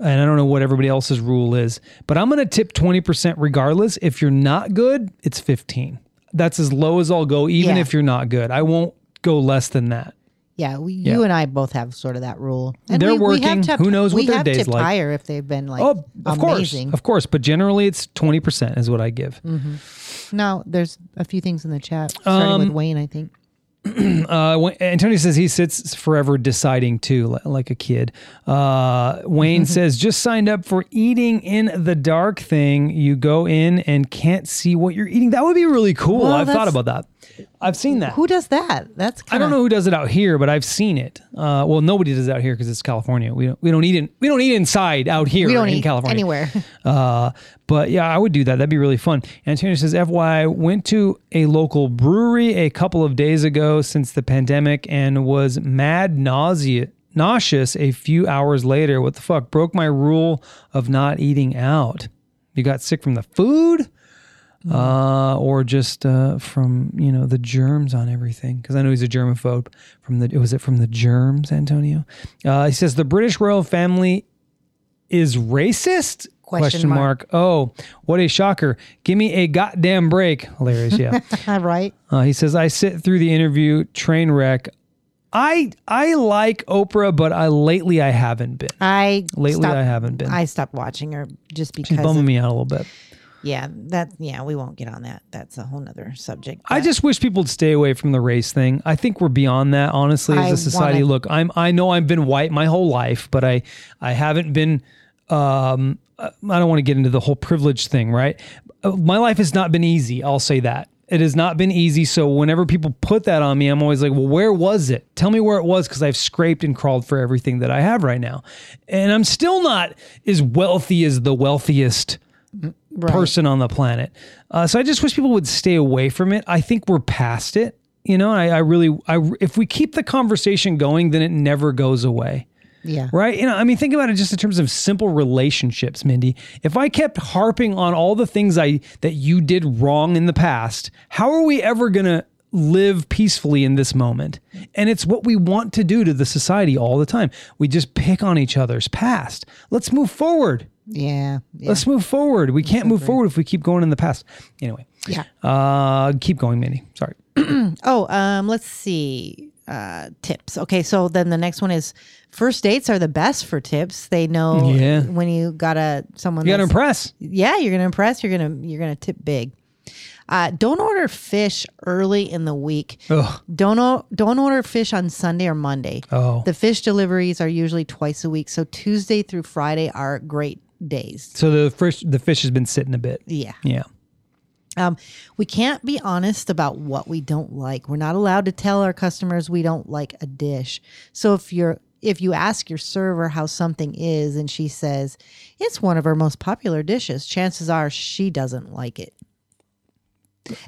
and I don't know what everybody else's rule is, but I'm going to tip 20% regardless. If you're not good, it's 15. That's as low as I'll go, even Yeah. if you're not good. I won't go less than that. Yeah, we, Yeah. you and I both have sort of that rule. And They're we, we have working. tipped- Who knows what their day's like. higher if they've been like Oh, of amazing. course. Of course. But generally, it's 20% is what I give. Now, there's a few things in the chat, starting Um, with Wayne. I think. Uh, Antonio says he sits forever deciding too, like a kid. Uh, Wayne says just signed up for eating in the dark thing. You go in and can't see what you're eating. That would be really cool. Well, I've thought about that. I've seen that. Who does that? That's I don't know who does it out here, but I've seen it. Uh, well, nobody does it out here because it's California. We don't we don't eat in we don't eat inside out here We don't in eat California anywhere. Uh, but yeah, I would do that. That'd be really fun. Antonio says, FYI, went to a local brewery a couple of days ago since the pandemic and was mad nausea nauseous a few hours later. What the fuck? Broke my rule of not eating out. You got sick from the food? Uh, or just uh, from you know the germs on everything because I know he's a germaphobe. From the was it from the germs, Antonio? Uh, he says the British royal family is racist? Question mark. Oh, what a shocker! Give me a goddamn break. Hilarious, yeah. right? uh, he says I sit through the interview train wreck. I I like Oprah, but I lately I haven't been. I Lately stopped- I haven't been. I stopped watching her just because She's bumming of- me out a little bit. Yeah, that. Yeah, we won't get on that. That's a whole nother subject. I just wish people would stay away from the race thing. I think we're beyond that, honestly, as I a society. wanna- Look, I'm I know I've been white my whole life, but I I haven't been. Um, I don't want to get into the whole privilege thing, right? Uh, My life has not been easy. I'll say that it has not been easy. So whenever people put that on me, I'm always like, well, where was it? Tell me where it was, because I've scraped and crawled for everything that I have right now, and I'm still not as wealthy as the wealthiest person on the planet. Uh, so I just wish people would stay away from it. I think we're past it. You know, I, I really, I if we keep the conversation going, then it never goes away. Yeah. Right? You know, I mean, think about it just in terms of simple relationships, Mindy. If I kept harping on all the things I that you did wrong in the past, how are we ever going to live peacefully in this moment? And it's what we want to do to the society all the time. We just pick on each other's past. Let's move forward. Yeah. yeah. Let's move forward. We can't move forward if we keep going in the past. Anyway, Yeah. uh, keep going, Mindy. Sorry. Oh, um, let's see. Uh, tips. Okay, so then the next one is first dates are the best for tips. They know Yeah. when you got a someone. You got to impress. Yeah, you're gonna impress. You're gonna you're gonna tip big. Uh, don't order fish early in the week. Ugh. Don't o- don't order fish on Sunday or Monday. Oh. The fish deliveries are usually twice a week, so Tuesday through Friday are great days. So the fish, the fish has been sitting a bit. Yeah. Yeah. Um, we can't be honest about what we don't like. We're not allowed to tell our customers we don't like a dish. So if you're if you ask your server how something is and she says it's one of our most popular dishes, chances are she doesn't like it.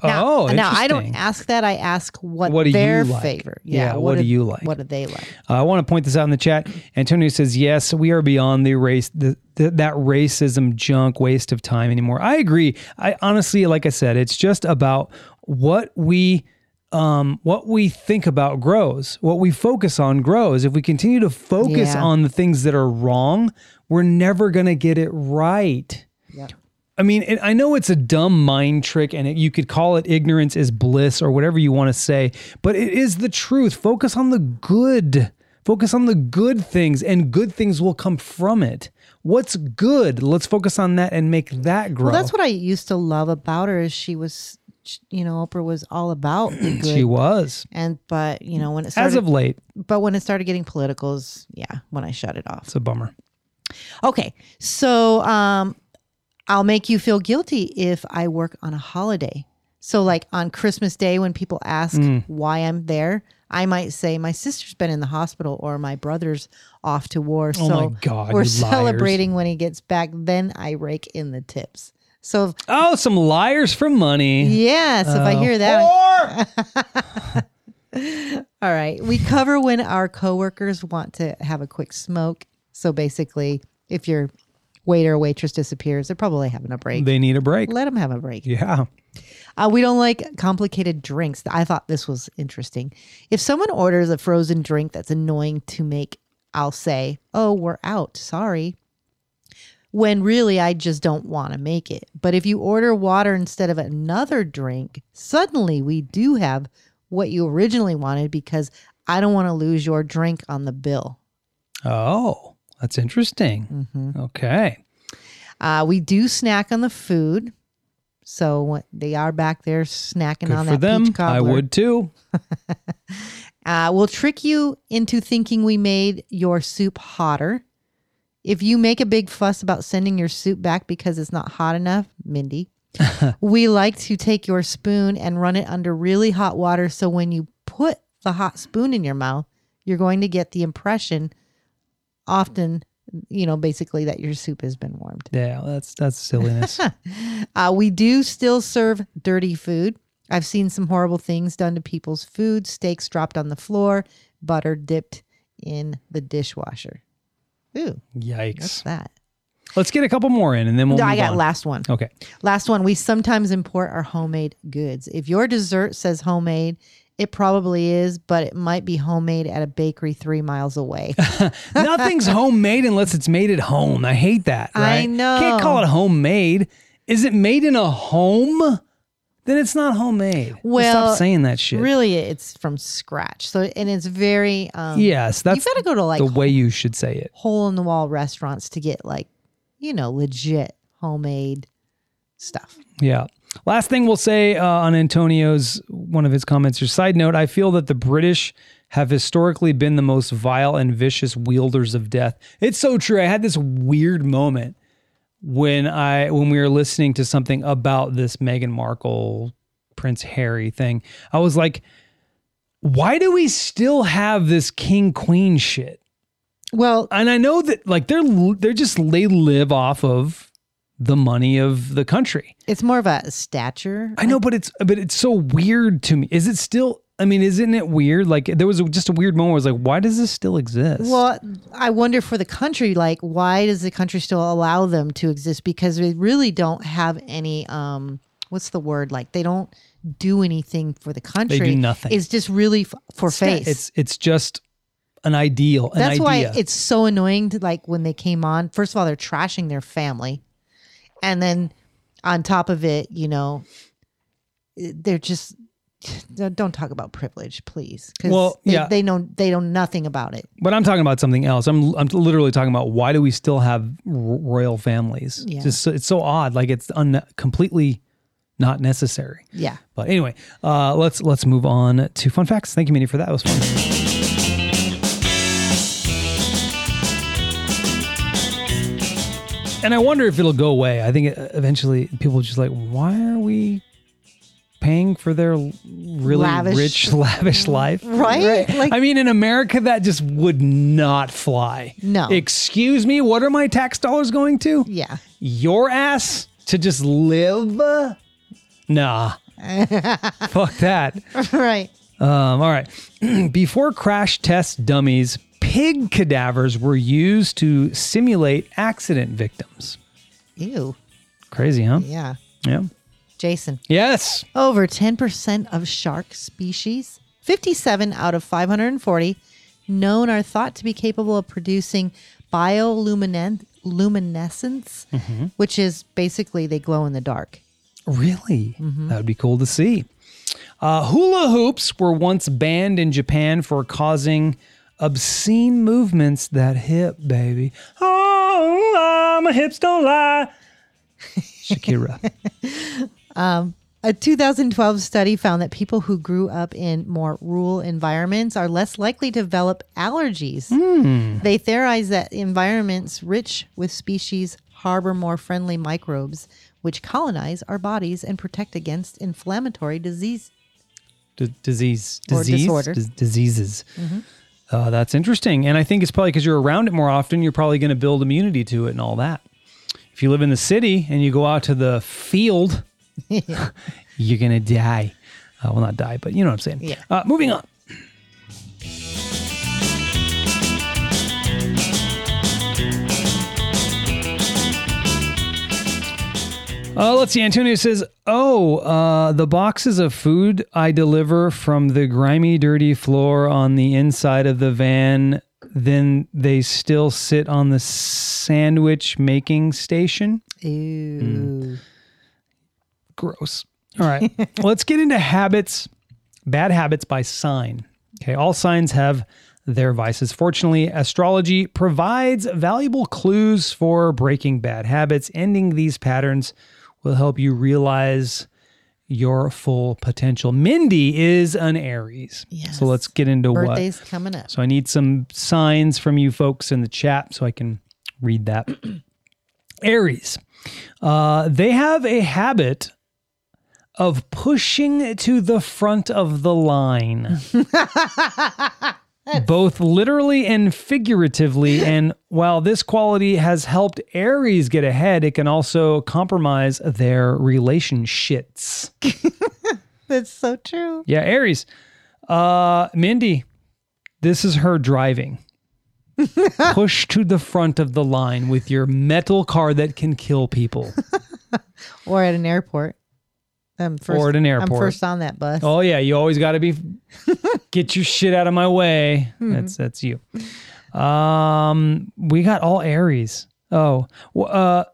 Now, oh, now I don't ask that. I ask what, What do their you like? favor. Yeah, what do you like? What do they like? Uh, I want to point this out in the chat. Antonio says, "Yes, we are beyond the race, the, the, that racism junk, waste of time anymore." I agree. I honestly, like I said, it's just about what we, um, what we think about grows. What we focus on grows. If we continue to focus Yeah. on the things that are wrong, we're never gonna get it right. Yep. I mean, it, I know it's a dumb mind trick, and it, you could call it ignorance is bliss or whatever you want to say, but it is the truth. Focus on the good. Focus on the good things, and good things will come from it. What's good? Let's focus on that and make that grow. Well, that's what I used to love about her. Is she was, you know, Oprah was all about the good. she was and but you know when it started as of late. but when it started getting political yeah when i shut it off It's a bummer. okay so um i'll make you feel guilty if i work on a holiday so like on christmas day when people ask Mm. why i'm there i might say my sister's been in the hospital or my brother's off to war Oh so my God, we're you liars. celebrating when he gets back then i rake in the tips so Oh, some liars for money. yes if i Oh. hear that Or- All right. We cover when our coworkers want to have a quick smoke. So basically, if your waiter or waitress disappears, they're probably having a break. they need a break. Let them have a break. Yeah. Uh, we don't like complicated drinks. I thought this was interesting. If someone orders a frozen drink that's annoying to make, I'll say, "Oh, we're out. Sorry." When really I just don't want to make it. But if you order water instead of another drink, suddenly we do have what you originally wanted because I don't want to lose your drink on the bill. Oh, that's interesting. Mm-hmm. Okay. Uh, we do snack on the food. So they are back there snacking Good on for that them. peach cobbler. I would too. Uh, we'll trick you into thinking we made your soup hotter. If you make a big fuss about sending your soup back because it's not hot enough, Mindy, we like to take your spoon and run it under really hot water. So when you put the hot spoon in your mouth, you're going to get the impression, often, you know, basically that your soup has been warmed. Yeah, that's that's silliness. Uh, we do still serve dirty food. I've seen some horrible things done to people's food steaks dropped on the floor, butter dipped in the dishwasher. Ooh, what's Yikes. that? Let's get a couple more in and then we'll No, I got on. last one. Okay. Last one. We sometimes import our homemade goods. If your dessert says homemade, it probably is, but it might be homemade at a bakery three miles away. Nothing's homemade unless it's made at home. I hate that. I know. Can't call it homemade. Is it made in a home? then it's not homemade. Well, stop saying that shit. Really, it's from scratch. So and it's very um, Yes, that's You've got to go to like the way you should say it. hole in the wall restaurants to get like you know legit homemade stuff. Yeah. Last thing we'll say uh, on Antonio's one of his comments. Or side note, I feel that the British have historically been the most vile and vicious wielders of death. It's so true. I had this weird moment when I when we were listening to something about this Meghan Markle Prince Harry thing. I was like, why do we still have this king queen shit? Well, and I know that like they're they're just they live off of the money of the country. it's more of a stature. I know, but it's but it's so weird to me. Is it still? I mean, isn't it weird? Like there was a, just a weird moment. Where I was like, why does this still exist? Well, I wonder for the country, like, why does the country still allow them to exist? Because they really don't have any, um, what's the word? Like, they don't do anything for the country. They do nothing. It's just really f- for face. It's it's just an ideal. An That's why it's so annoying to like when they came on. First of all, they're trashing their family. And then on top of it, you know, they're just don't talk about privilege, please. 'cause Well, they, yeah. they know they know nothing about it. But I'm talking about something else. I'm I'm literally talking about why do we still have r- royal families? Yeah. Just it's so odd. Like it's un- completely not necessary. Yeah. But anyway, uh, let's let's move on to fun facts. Thank you, Mindy, for that. That was fun. And I wonder if it'll go away. I think eventually people are just like, why are we paying for their really Lavish- rich, lavish life? Right? Like- I mean, in America, that just would not fly. No. Excuse me, what are my tax dollars going to? Yeah. your ass to just live? Nah. Fuck that. right. Um, all right. Before crash test dummies, pig cadavers were used to simulate accident victims. Ew. Crazy, huh? Yeah. Yeah. Jason. Yes. Over 10% of shark species, 57 out of 540 known are thought to be capable of producing bioluminescence, Mm-hmm. which is basically they glow in the dark. Really? That would be cool to see. Uh, hula hoops were once banned in Japan for causing obscene movements that hip, baby. Oh, my hips don't lie. Shakira. Um, a 2012 study found that people who grew up in more rural environments are less likely to develop allergies. Hmm. They theorize that environments rich with species harbor more friendly microbes, which colonize our bodies and protect against inflammatory disease. D- disease, disease, disorders. Dis- diseases. Mm-hmm. Uh, that's interesting, and I think it's probably because you're around it more often. You're probably going to build immunity to it and all that. If you live in the city and you go out to the field, you're going to die. Uh, well, not die, but you know what I'm saying. Yeah. Uh, moving on. Uh, let's see. Antonio says, "Oh, uh, the boxes of food I deliver from the grimy, dirty floor on the inside of the van, then they still sit on the sandwich making station. Ew. Gross. All right, let's get into habits. Bad habits by sign. Okay, all signs have their vices. Fortunately, astrology provides valuable clues for breaking bad habits. Ending these patterns will help you realize your full potential. Mindy is an Aries. Yes. So let's get into what. Birthday's coming up. So I need some signs from you folks in the chat so I can read that. Aries, uh, they have a habit of pushing to the front of the line, both literally and figuratively. And while this quality has helped Aries get ahead, it can also compromise their relationships. That's so true. Yeah, Aries. Uh, Mindy, this is her driving. Push to the front of the line with your metal car that can kill people. Or at an airport. I'm first, Or at an I'm first on that bus. Oh yeah, you always got to be get your shit out of my way. That's that's you. Um, we got all Aries. Oh, uh,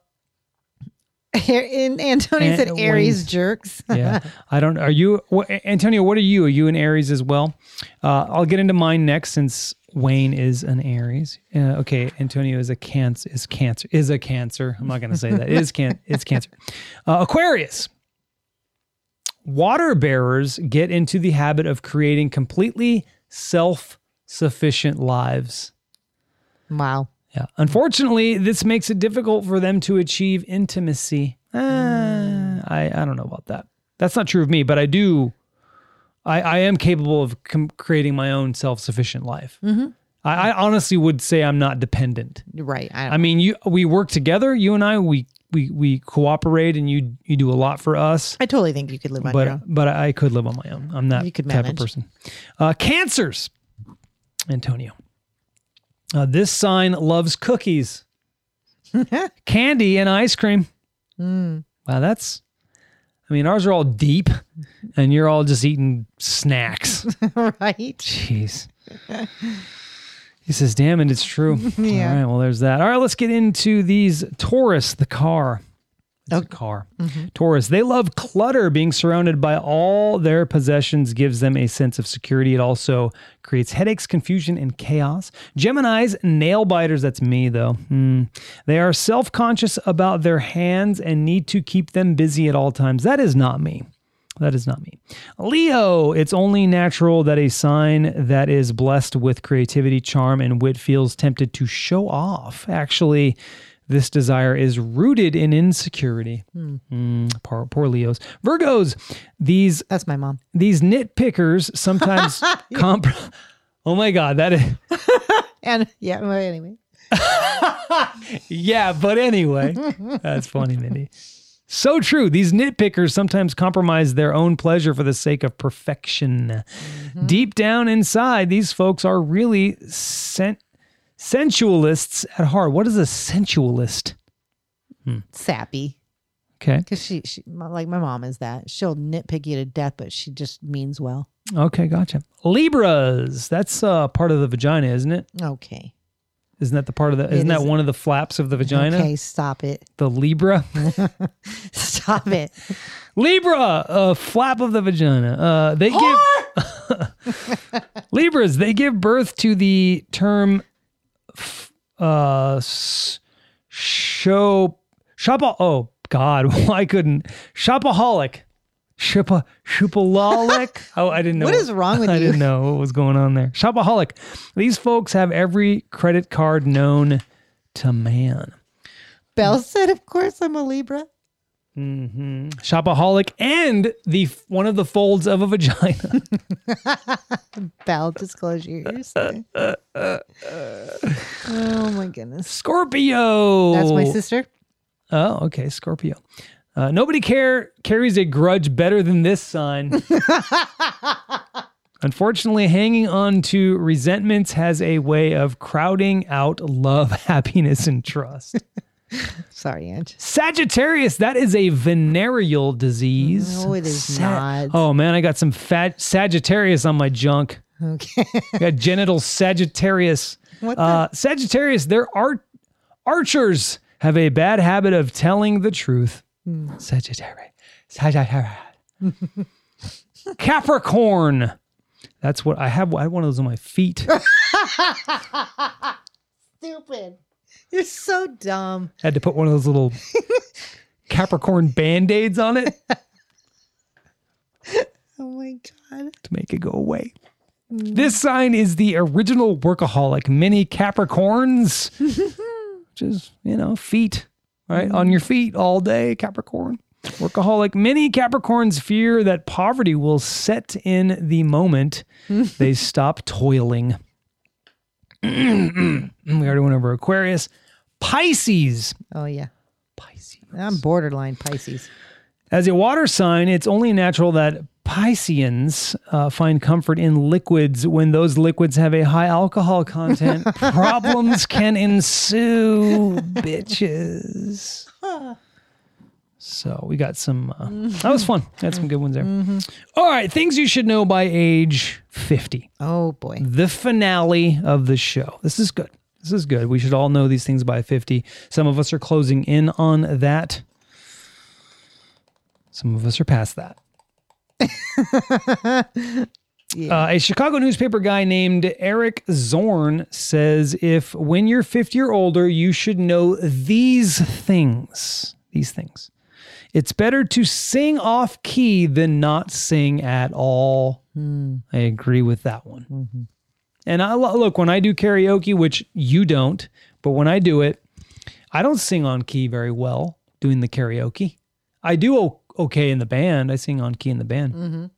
And Antonio And said Aries jerks. yeah. I don't. Are you, wh- Antonio? What are you? Are you an Aries as well? Uh, I'll get into mine next since Wayne is an Aries. Uh, okay, Antonio is a cancer. Is cancer? Is a cancer? I'm not going to say that. is can? It's cancer. Uh, Aquarius. Water bearers get into the habit of creating completely self-sufficient lives. Wow. Yeah. Unfortunately, this makes it difficult for them to achieve intimacy. Uh, I, I don't know about that. That's not true of me, but I do. I, I am capable of com- creating my own self sufficient life. I, I honestly would say I'm not dependent. Right. I, I mean, you we work together. You and I, we we we cooperate, and you you do a lot for us. I totally think you could live on your But own. but I could live on my own. I'm that You could type of manage. person. Uh, cancers, Antonio. Uh, this sign loves cookies, candy, and ice cream. Mm. Wow, that's. I mean, ours are all deep, and you're all just eating snacks. right. Jeez. He says, "Damn it, it's true." Yeah. All right, well, there's that. All right, let's get into these Taurus, the car. It's a Okay. car. Taurus, they love clutter. Being surrounded by all their possessions gives them a sense of security. It also creates headaches, confusion, and chaos. Gemini's nail biters, that's me though. Hmm. They are self conscious about their hands and need to keep them busy at all times. That is not me. That is not me. Leo, it's only natural that a sign that is blessed with creativity, charm, and wit feels tempted to show off. Actually, this desire is rooted in insecurity. Mm, poor, poor Leos. Virgos, these That's my mom. these nitpickers sometimes comp. Oh my God, that is. And yeah, well, anyway. Yeah, but anyway, that's funny, Mindy. So true. These nitpickers sometimes compromise their own pleasure for the sake of perfection. Deep down inside, these folks are really sen- sensualists at heart. What is a sensualist? Sappy. Okay. Because she, she, like my mom is that. She'll nitpick you to death, but she just means well. Okay, gotcha. Libras. That's uh, part of the vagina, isn't it? Okay. Isn't that the part of the? Isn't that one of the flaps of the vagina? Okay, stop it. The Libra. Stop it. Libra, a flap of the vagina. Uh, they give Libras. They give birth to the term uh, show shop. Oh God, why couldn't shopaholic? Shapa shupaholic. Oh, I didn't know. What is wrong with I you? I didn't know what was going on there. Shopaholic. These folks have every credit card known to man. Belle said, of course I'm a Libra. mhm Shopaholic and the one of the folds of a vagina. Belle disclosures. oh my goodness. Scorpio. That's my sister. Oh, okay, Scorpio. Uh, nobody care carries a grudge better than this sign. Unfortunately, hanging on to resentments has a way of crowding out love, happiness, and trust. Sorry, Ange. Sagittarius, that is a venereal disease. No, it is not. Oh man, I got some fat Sagittarius on my junk. Okay. I got genital Sagittarius. What the- Uh, Sagittarius, their art archers have a bad habit of telling the truth. Hmm. Sagittarius. Sagittarius. Capricorn. That's what I have. I have one of those on my feet. Stupid. You're so dumb. I Had to put one of those little Capricorn band-aids on it Oh my God. to make it go away. This sign is the original workaholic. Many Capricorns, which is, you know, feet, right? Mm-hmm. On your feet all day, Capricorn. Workaholic. Many Capricorns fear that poverty will set in the moment they stop toiling. we already went over Aquarius. Pisces. Oh yeah. Pisces. I'm borderline Pisces. As a water sign, it's only natural that Pisceans uh, find comfort in liquids. When those liquids have a high alcohol content, problems can ensue, bitches. So we got some. Uh, that was fun. Had some good ones there. All right, things you should know by age 50 Oh boy. the finale of the show. This is good. This is good. We should all know these things by 50. Some of us are closing in on that. Some of us are past that. Uh, a Chicago newspaper guy named Eric Zorn says if when you're 50 or older, you should know these things. These things. It's better to sing off key than not sing at all. I agree with that one. And I look, when I do karaoke, which you don't, but when I do it, I don't sing on key very well doing the karaoke. I do okay in the band. I sing on key in the band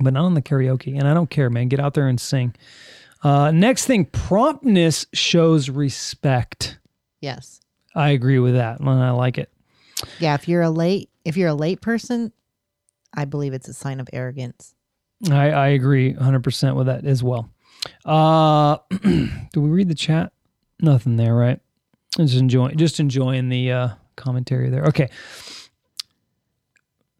but not on the karaoke. And I don't care, man. Get out there and sing. Uh, next thing, promptness shows respect. Yes. I agree with that, and I like it. Yeah. If you're a late, if you're a late person, I believe it's a sign of arrogance. I, I agree 100% with that as well. Uh, do we read the chat? Nothing there, right? Just enjoying, just enjoying the uh, commentary there. Okay.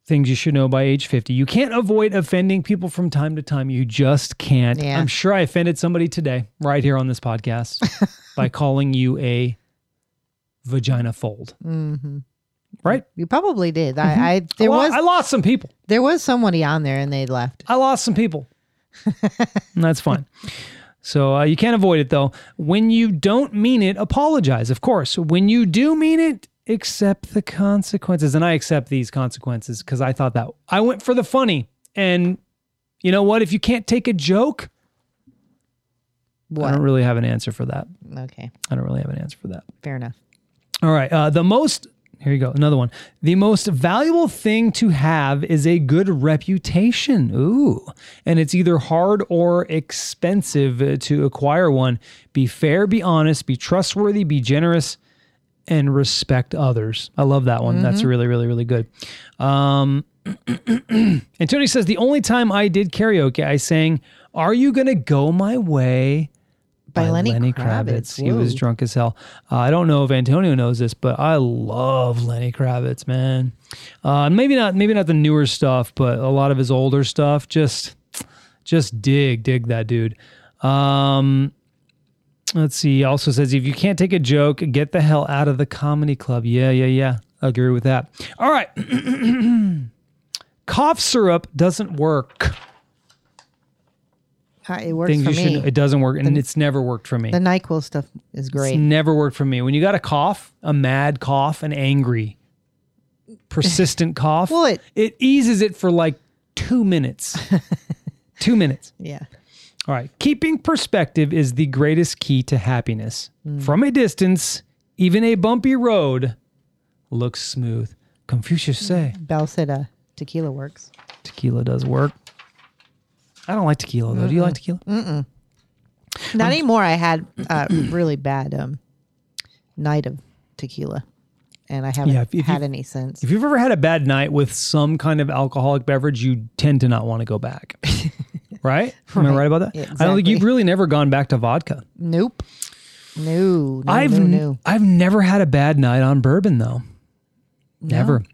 Things you should know by age 50. You can't avoid offending people from time to time. You just can't. Yeah. I'm sure I offended somebody today, right here on this podcast, by calling you a vagina fold. hmm Right? You probably did. I, I there I, lo- was I lost some people. there was somebody on there and they left. I lost some people. that's fine. So uh, you can't avoid it though. When you don't mean it, apologize. Of course. When you do mean it, accept the consequences. And I accept these consequences because I thought that I went for the funny. And you know what? If you can't take a joke, I don't really have an answer for that. Okay. I don't really have an answer for that. Fair enough. All right. Uh, the most, here you go, another one. The most valuable thing to have is a good reputation. Ooh. And it's either hard or expensive uh, to acquire one. Be fair, be honest, be trustworthy, be generous, and respect others. I love that one. That's really, really, really good. Um, and Tony says, the only time I did karaoke, I sang, Are You Gonna Go My Way? By, Lenny, Kravitz. He was drunk as hell. Uh, I don't know if Antonio knows this, but I love Lenny Kravitz, man. Uh, maybe not, maybe not the newer stuff, but a lot of his older stuff. Just, just dig, dig that dude. Um, let's see. He also says if you can't take a joke, get the hell out of the comedy club. Yeah, yeah, yeah. I agree with that. All right. Cough syrup doesn't work. Uh, it works Things for you me. should. It doesn't work, and it's never worked for me. the Nyquil stuff is great. It's never worked for me. When you got a cough, a mad cough, an angry, persistent cough, Well, it- it eases it for like two minutes. two minutes. yeah. All right. Keeping perspective is the greatest key to happiness. Hmm. From a distance, even a bumpy road looks smooth. Confucius say Bell said uh, tequila works. tequila does work. I don't like tequila though. Do you like tequila? Not anymore. I had a really bad um, night of tequila, and I haven't Yeah, if- if had any since. If you've ever had a bad night with some kind of alcoholic beverage, you tend to not want to go back. right? Am I Right. about that? Yeah, I don't think you've really never gone back to vodka. Nope. No. No. I've no, no. I've never had a bad night on bourbon though. Never.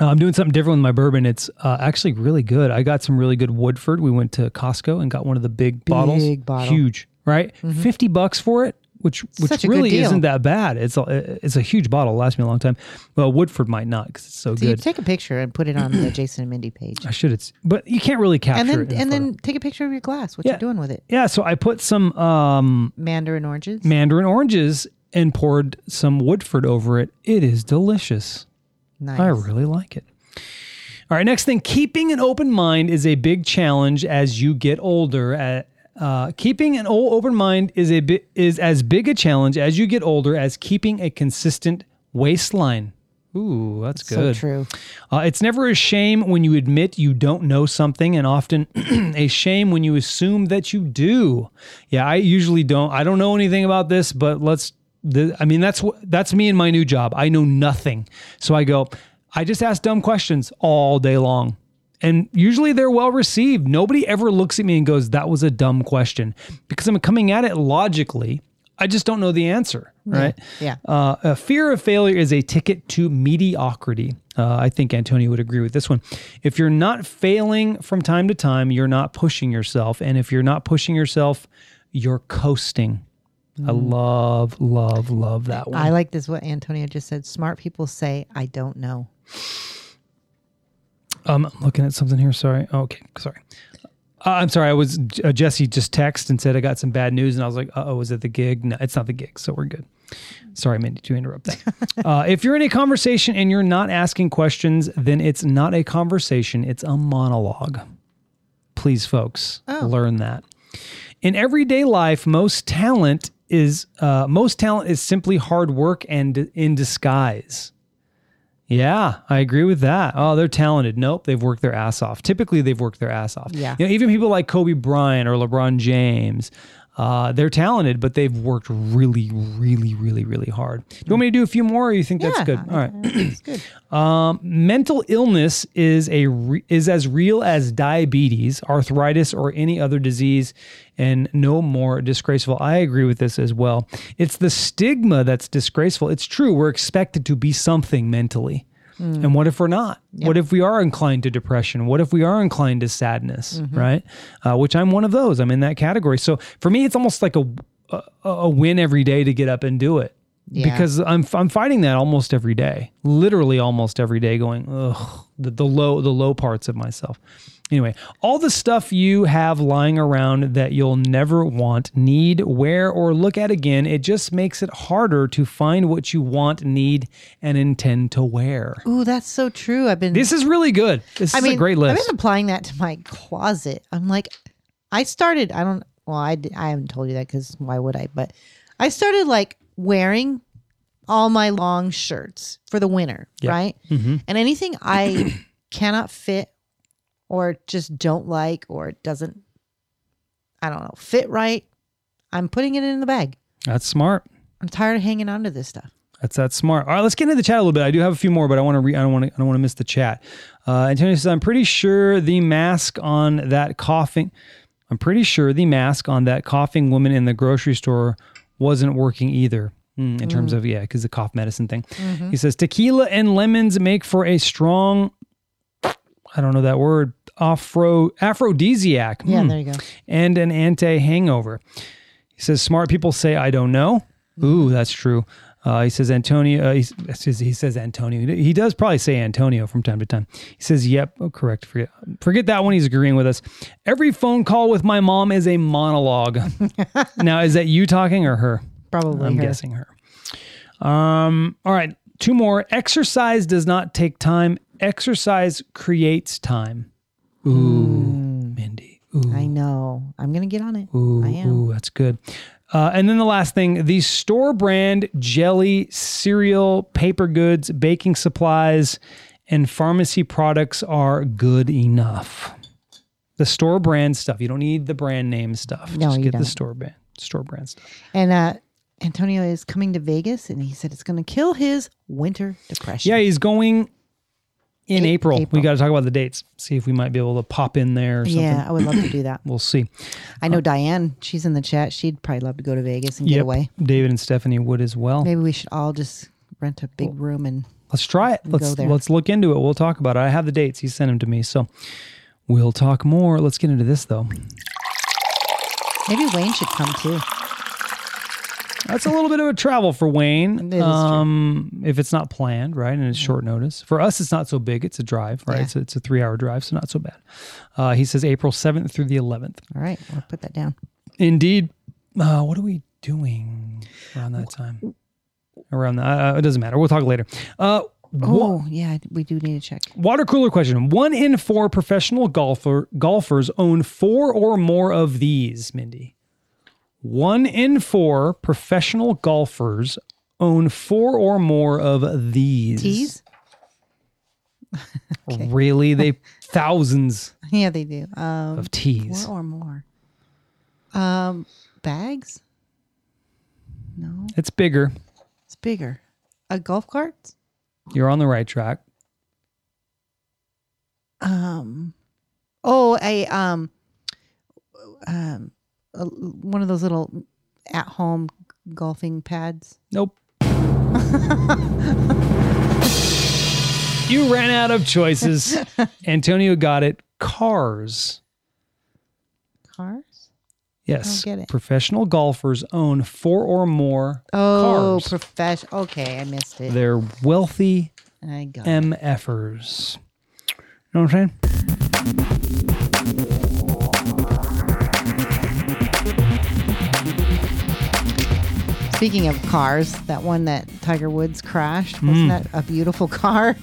Uh, I'm doing something different with my bourbon. It's uh, actually really good. I got some really good Woodford. We went to Costco and got one of the big, bottles. Big bottle. Huge, right? 50 bucks for it, which which Such really isn't that bad. It's a, it's a huge bottle. Lasts me a long time. Well, Woodford might not because it's so So you good. take a picture and put it on the Jason and Mindy page, I should. It's but you can't really capture and then it. in a and photo. then take a picture of your glass. What Yeah. you're doing with it? yeah. So I put some um, Mandarin oranges. mandarin oranges and poured some Woodford over it. It is delicious. nice. I really like it. All right, next thing, keeping an open mind is a big challenge as you get older. Uh, keeping an open mind is a bi- is as big a challenge as you get older as keeping a consistent waistline. Ooh, that's good. So true. Uh, it's never a shame when you admit you don't know something, and often a shame when you assume that you do. Yeah, I usually don't. I don't know anything about this, but let's. The, I mean, that's what that's me in my new job. I know nothing, so I go. I just ask dumb questions all day long, and usually they're well received. Nobody ever looks at me and goes, "That was a dumb question," because I'm coming at it logically. I just don't know the answer, right? Yeah. Uh, a fear of failure is a ticket to mediocrity. Uh, I think Antonio would agree with this one. If you're not failing from time to time, you're not pushing yourself. And if you're not pushing yourself, you're coasting. I love, love, love that one. I like this. What Antonio just said. Smart people say, "I don't know." Um, I'm looking at something here. Sorry. Okay, sorry. Uh, I'm sorry. I was uh, Jesse just texted and said I got some bad news, and I was like, "Uh oh, is it the gig?" No, it's not the gig, so we're good. Sorry, Mindy, to interrupt that. uh, if you're in a conversation and you're not asking questions, then it's not a conversation; it's a monologue. Please, folks, learn that. In everyday life, most talent is uh, most talent is simply hard work and in disguise. Yeah, I agree with that. Oh, they're talented. Nope, they've worked their ass off. Typically, they've worked their ass off. Yeah. You know, even people like Kobe Bryant or LeBron James, uh, they're talented, but they've worked really, really, really, really hard. Do you want me to do a few more, or you think that's Yeah, good? All right. Good. Mental illness is a re- is as real as diabetes, arthritis, or any other disease, and no more disgraceful. I agree with this as well. It's the stigma that's disgraceful. It's true. We're expected to be something mentally. And what if we're not? What if we are inclined to depression? What if we are inclined to sadness? Right? Uh, which I'm one of those. I'm in that category. So for me, it's almost like a a, a win every day to get up and do it Yeah. because I'm I'm fighting that almost every day, literally almost every day, going ugh the, the low the low parts of myself. Anyway, all the stuff you have lying around that you'll never want, need, wear, or look at again, it just makes it harder to find what you want, need, and intend to wear. Ooh, that's so true. I've been. This is really good. This I is mean, a great list. I've been applying that to my closet. I'm like, I started. I don't. Well, I I haven't told you that because why would I? But I started like wearing all my long shirts for the winter, right? Mm-hmm. And anything I cannot fit or just don't like or it doesn't, I don't know, fit right. I'm putting it in the bag. That's smart. I'm tired of hanging on to this stuff. That's that smart. All right, let's get into the chat a little bit. I do have a few more, but I want to. Re- I don't want to. I don't want to miss the chat. Uh, Antonio says, "I'm pretty sure the mask on that coughing. I'm pretty sure the mask on that coughing woman in the grocery store wasn't working either. Mm, in terms of yeah, because the cough medicine thing. He says tequila and lemons make for a strong. I don't know that word. Afro aphrodisiac. Yeah, Hmm there you go. and an anti hangover. He says, Smart people say, I don't know. Ooh, that's true. Uh, he says, Antonio, uh, he, says, he says Antonio. He does probably say Antonio from time to time. He says, Yep, oh, correct. Forget, forget that one. He's agreeing with us. Every phone call with my mom is a monologue. now, is that you talking or her? Probably. I'm her. guessing her. Um, all right, two more. Exercise does not take time. Exercise creates time. Ooh, Mindy. Ooh. I know. I'm gonna get on it. Ooh, I am. ooh, that's good. Uh, and then the last thing the store brand jelly, cereal, paper goods, baking supplies, and pharmacy products are good enough. The store brand stuff. You don't need the brand name stuff. No, Just you get the don't. store brand store brand stuff. And uh, Antonio is coming to Vegas, and he said it's going to kill his winter depression. Yeah, he's going in A- April. We got to talk about the dates. See if we might be able to pop in there or something. yeah, I would love to do that. We'll see. I know Diane; she's in the chat. She'd probably love to go to Vegas and get away. David and Stephanie would as well. Maybe we should all just rent a big room and Let's try it. Let's there. let's look into it. We'll talk about it. I have the dates. He sent them to me, so we'll talk more. Let's get into this though. maybe Wayne should come too. That's a little bit of a travel for Wayne. It um, if it's not planned, right, and it's short notice. For us, it's not so big. It's a drive, right? Yeah. It's a, it's a three hour drive, so not so bad. Uh, he says April seventh through the eleventh. All right, I'll put that down. Indeed. Uh, what are we doing around that time? Around that, uh, it doesn't matter. We'll talk later. Uh, Oh, yeah, we do need to check. Water cooler question. One in four professional golfer golfers own four or more of these, Mindy. One in four professional golfers own four or more of these. Tees? Really? They thousands Yeah, they do. Um, of tees. four or more. Um, bags? No, It's bigger. it's bigger. A golf cart? You're on the right track. Um, oh, a um, um, a, one of those little at-home golfing pads. Nope. you ran out of choices. Antonio got it. Cars. Cars? Yes. get it. Professional golfers own four or more Oh, cars. professional. Okay, I missed it. They're wealthy I got it. MFers. You know what I'm saying? Speaking of cars, that one that Tiger Woods crashed, wasn't that a beautiful car?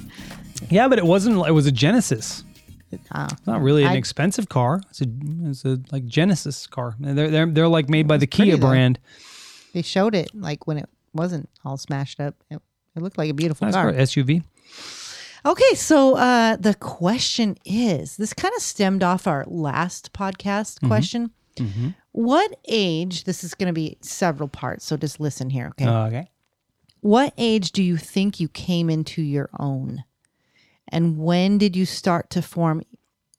Yeah, but it wasn't. It was a Genesis. Oh. It's not really an I- expensive car. It's a it's a like Genesis car. And They're they're they're like made by the pretty, Kia though. brand. They showed it like when it wasn't all smashed up. It, it looked like a beautiful Nice car. car, SUV. Okay, so uh, the question is this kind of stemmed off our last podcast question. What age, this is going to be several parts, so just listen here, okay? Okay. what age do you think you came into your own? And when did you start to form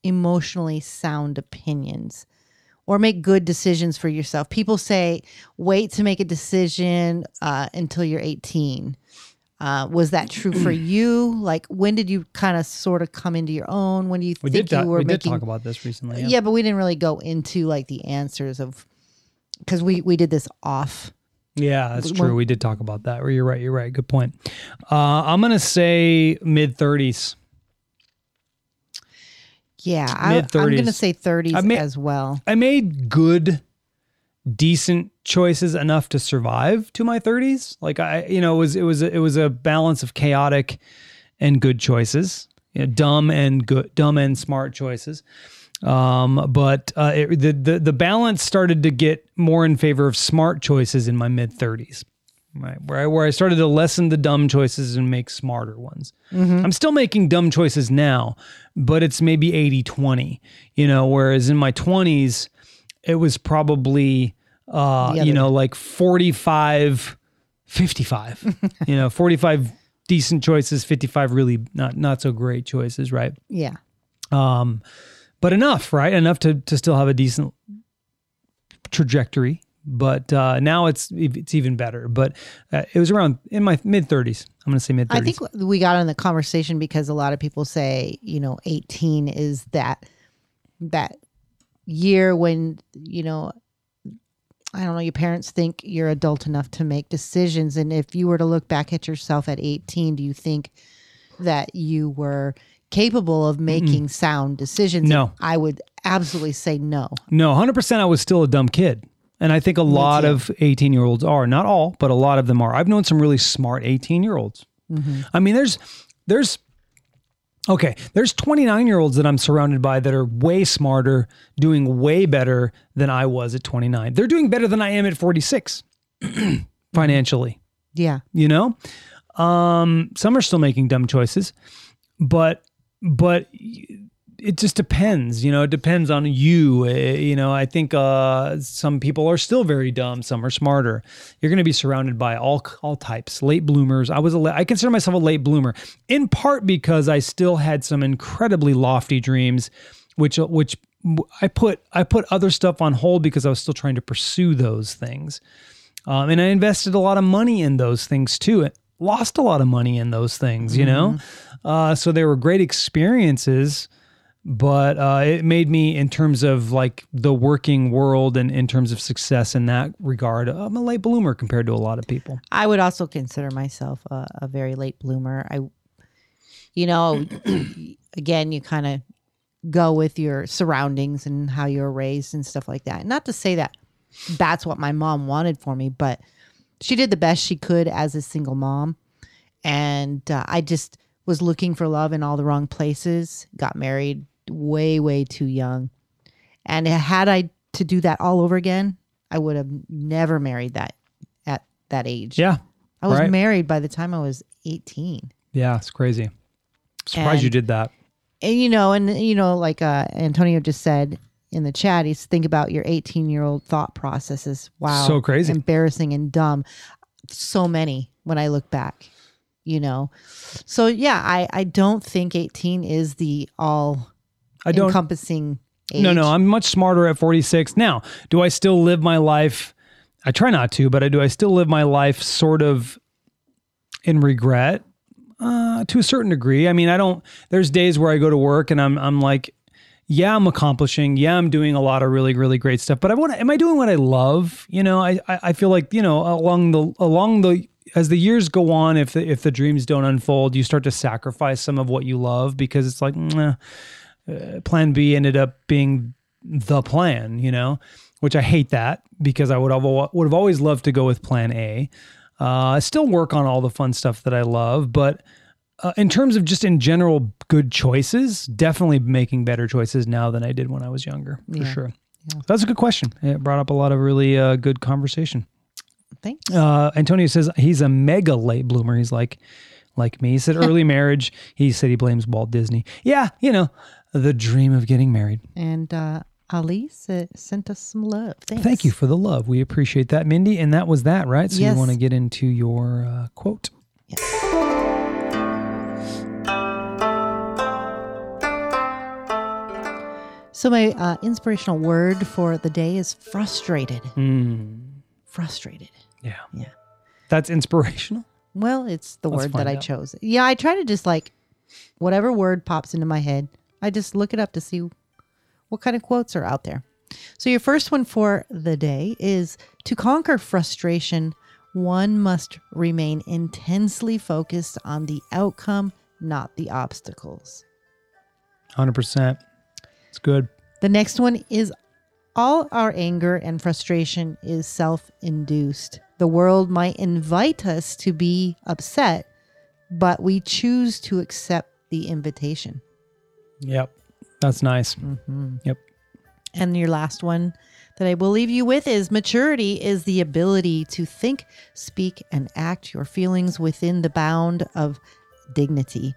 emotionally sound opinions or make good decisions for yourself? People say, wait to make a decision uh, until you're 18. Uh, was that true for you? Like, when did you kind of sort of come into your own? When do you We think did you talk, were we did making? talk about this recently. yeah. but we didn't really go into like the answers of because we we did this off. Yeah, that's true. We did talk about that. You're right. You're right. Good point. Uh, I'm gonna say mid 30s. Yeah, I, I'm going to say 30s I ma- as well. I made good, decent choices enough to survive to my 30s. Like I, you know, it was it was a, it was a balance of chaotic and good choices, you know, dumb and good, dumb and smart choices. Um, but uh, it, the the the balance started to get more in favor of smart choices in my mid 30s. Right, where I where I started to lessen the dumb choices and make smarter ones. I'm still making dumb choices now, but it's maybe 80-20, you know, whereas in my 20s it was probably uh, you know, like 45 55. you know, 45 decent choices, 55 really not not so great choices, right? Yeah. um, but enough, right? Enough to to still have a decent trajectory. But uh, now it's it's even better. But uh, it was around in my mid thirties. I'm going to say mid thirties. I think we got in the conversation because a lot of people say, you know, 18 is that that year when, you know, I don't know, your parents think you're adult enough to make decisions and if you were to look back at yourself at 18, do you think that you were capable of making sound decisions? No. I would absolutely say no. No, hundred percent. I was still a dumb kid, and I think a lot too. of 18 year olds are. Not all, but a lot of them are. I've known some really smart 18 year olds. Mm-hmm. I mean, there's there's okay, there's 29 year olds that I'm surrounded by that are way smarter, doing way better than I was at 29. They're doing better than I am at 46 financially Yeah. you know um some are still making dumb choices but but it just depends you know it depends on you Uh, you know i think uh some people are still very dumb some are smarter you're going to be surrounded by all all types late bloomers i was a la- i consider myself a late bloomer in part because i still had some incredibly lofty dreams which which i put i put other stuff on hold because i was still trying to pursue those things um, and I invested a lot of money in those things too. It lost a lot of money in those things, you know? Uh, so they were great experiences, but uh, it made me, in terms of like the working world and in terms of success in that regard, I'm a late bloomer compared to a lot of people. I would also consider myself a, a very late bloomer. I, you know, again, you kind of go with your surroundings and how you were raised and stuff like that. Not to say that that's what my mom wanted for me, but she did the best she could as a single mom. And uh, I just was looking for love in all the wrong places, got married way, way too young. And had I to do that all over again, I would have never married that at that age. Yeah. I was Right. married by the time I was 18. Yeah. It's crazy. Surprised And- you did that. And you know, and you know, like uh Antonio just said in the chat, he's think about your 18 year old thought processes. Wow. So crazy. Embarrassing and dumb. So many when I look back, you know. So yeah, I, I don't think 18 is the all I don't. encompassing age. No, no, I'm much smarter at 46. Now, do I still live my life? I try not to, but I do. I still live my life sort of in regret uh, to a certain degree. I mean, I don't. There's days where I go to work and I'm I'm like, yeah, I'm accomplishing. Yeah, I'm doing a lot of really really great stuff. But I want. Am I doing what I love? You know, I I, I feel like you know along the along the as the years go on, if the, if the dreams don't unfold, you start to sacrifice some of what you love because it's like, nah, uh, plan B ended up being the plan, you know, which I hate that because I would have, would have always loved to go with plan A. Uh, I still work on all the fun stuff that I love, but uh, in terms of just in general good choices, definitely making better choices now than I did when I was younger, for Yeah. sure. That's a good question. It brought up a lot of really uh, good conversation. Thanks. Uh, Antonio says he's a mega late bloomer. He's like, like me. He said early marriage. He said he blames Walt Disney. Yeah, you know, the dream of getting married. And uh, Ali sent us some love. Thanks. Thank you for the love. We appreciate that, Mindy. And that was that, right? So Yes. you want to get into your uh, quote? So my uh, inspirational word for the day is frustrated. Frustrated. Yeah. Yeah. That's inspirational. Well, it's the Let's word that find I chose. Yeah, I try to just like whatever word pops into my head, I just look it up to see what kind of quotes are out there. So your first one for the day is to conquer frustration, one must remain intensely focused on the outcome, not the obstacles. 100%. It's good. The next one is all our anger and frustration is self induced. The world might invite us to be upset, but we choose to accept the invitation. Yep. That's nice. Yep. And your last one that I will leave you with is maturity is the ability to think, speak, and act your feelings within the bound of dignity.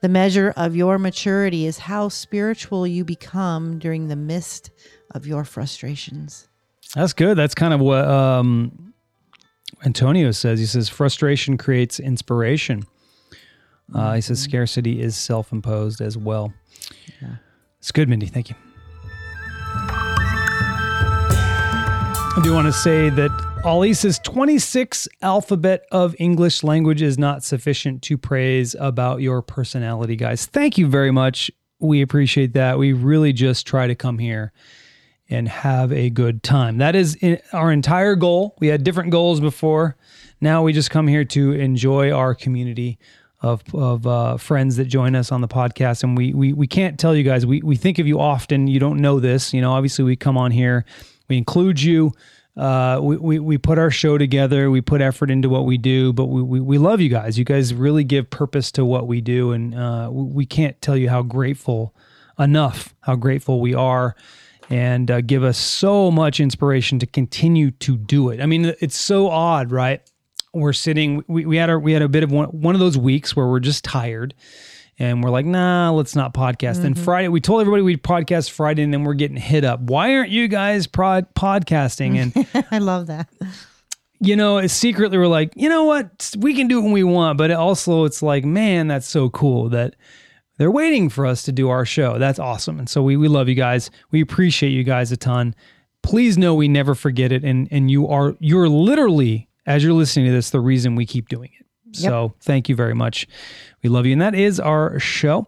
The measure of your maturity is how spiritual you become during the midst of your frustrations. That's good. That's kind of what um, Antonio says. He says frustration creates inspiration. Uh, he says scarcity is self imposed as well. It's good, Mindy. Thank you. I do want to say that Ali says 26 alphabet of English language is not sufficient to praise about your personality, guys. Thank you very much. We appreciate that. We really just try to come here and have a good time. That is our entire goal. We had different goals before. Now we just come here to enjoy our community of of uh, friends that join us on the podcast, and we we we can't tell you guys. We we think of you often. You don't know this. You know, obviously we come on here, we include you. Uh, we, we, we put our show together. We put effort into what we do, but we, we, we love you guys. You guys really give purpose to what we do. And uh, we, can't tell you how grateful enough, how grateful we are and uh, give us so much inspiration to continue to do it. I mean, it's so odd, right? We're sitting. We, we had a we had a bit of one one of those weeks where we're just tired, and we're like, nah, let's not podcast. Then mm-hmm. Friday, we told everybody we'd podcast Friday, and then we're getting hit up. Why aren't you guys prod podcasting? And I love that. you know, secretly we're like, you know what, we can do it when we want, but also it's like, man, that's so cool that they're waiting for us to do our show. That's awesome. And so we, we love you guys. We appreciate you guys a ton. Please know we never forget it. And, and you are, you're literally, as you're listening to this, the reason we keep doing it. So thank you very much. We love you. And that is our show.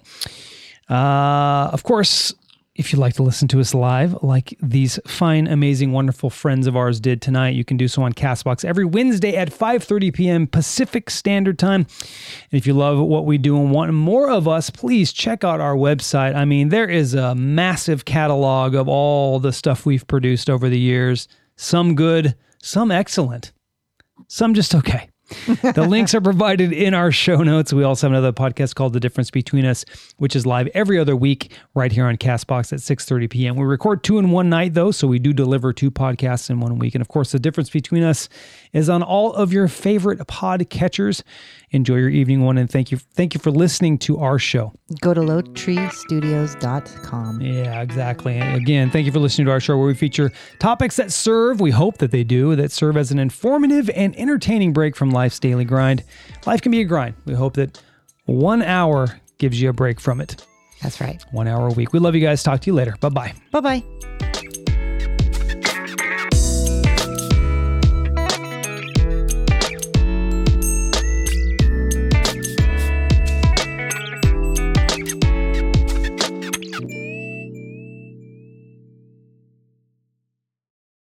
Uh, of course, if you'd like to listen to us live, like these fine, amazing, wonderful friends of ours did tonight, you can do so on Castbox every Wednesday at 5:30 p.m. Pacific Standard Time. And if you love what we do and want more of us, please check out our website. I mean, there is a massive catalog of all the stuff we've produced over the years. Some good, some excellent, some just okay. the links are provided in our show notes. We also have another podcast called The Difference Between Us, which is live every other week right here on Castbox at 6:30 p.m. We record two in one night though, so we do deliver two podcasts in one week. And of course, The Difference Between Us is on all of your favorite pod catchers. Enjoy your evening one and thank you thank you for listening to our show. Go to lowtreestudios.com. Yeah, exactly. And again, thank you for listening to our show where we feature topics that serve, we hope that they do, that serve as an informative and entertaining break from life's daily grind. Life can be a grind. We hope that one hour gives you a break from it. That's right. One hour a week. We love you guys. Talk to you later. Bye bye. Bye bye.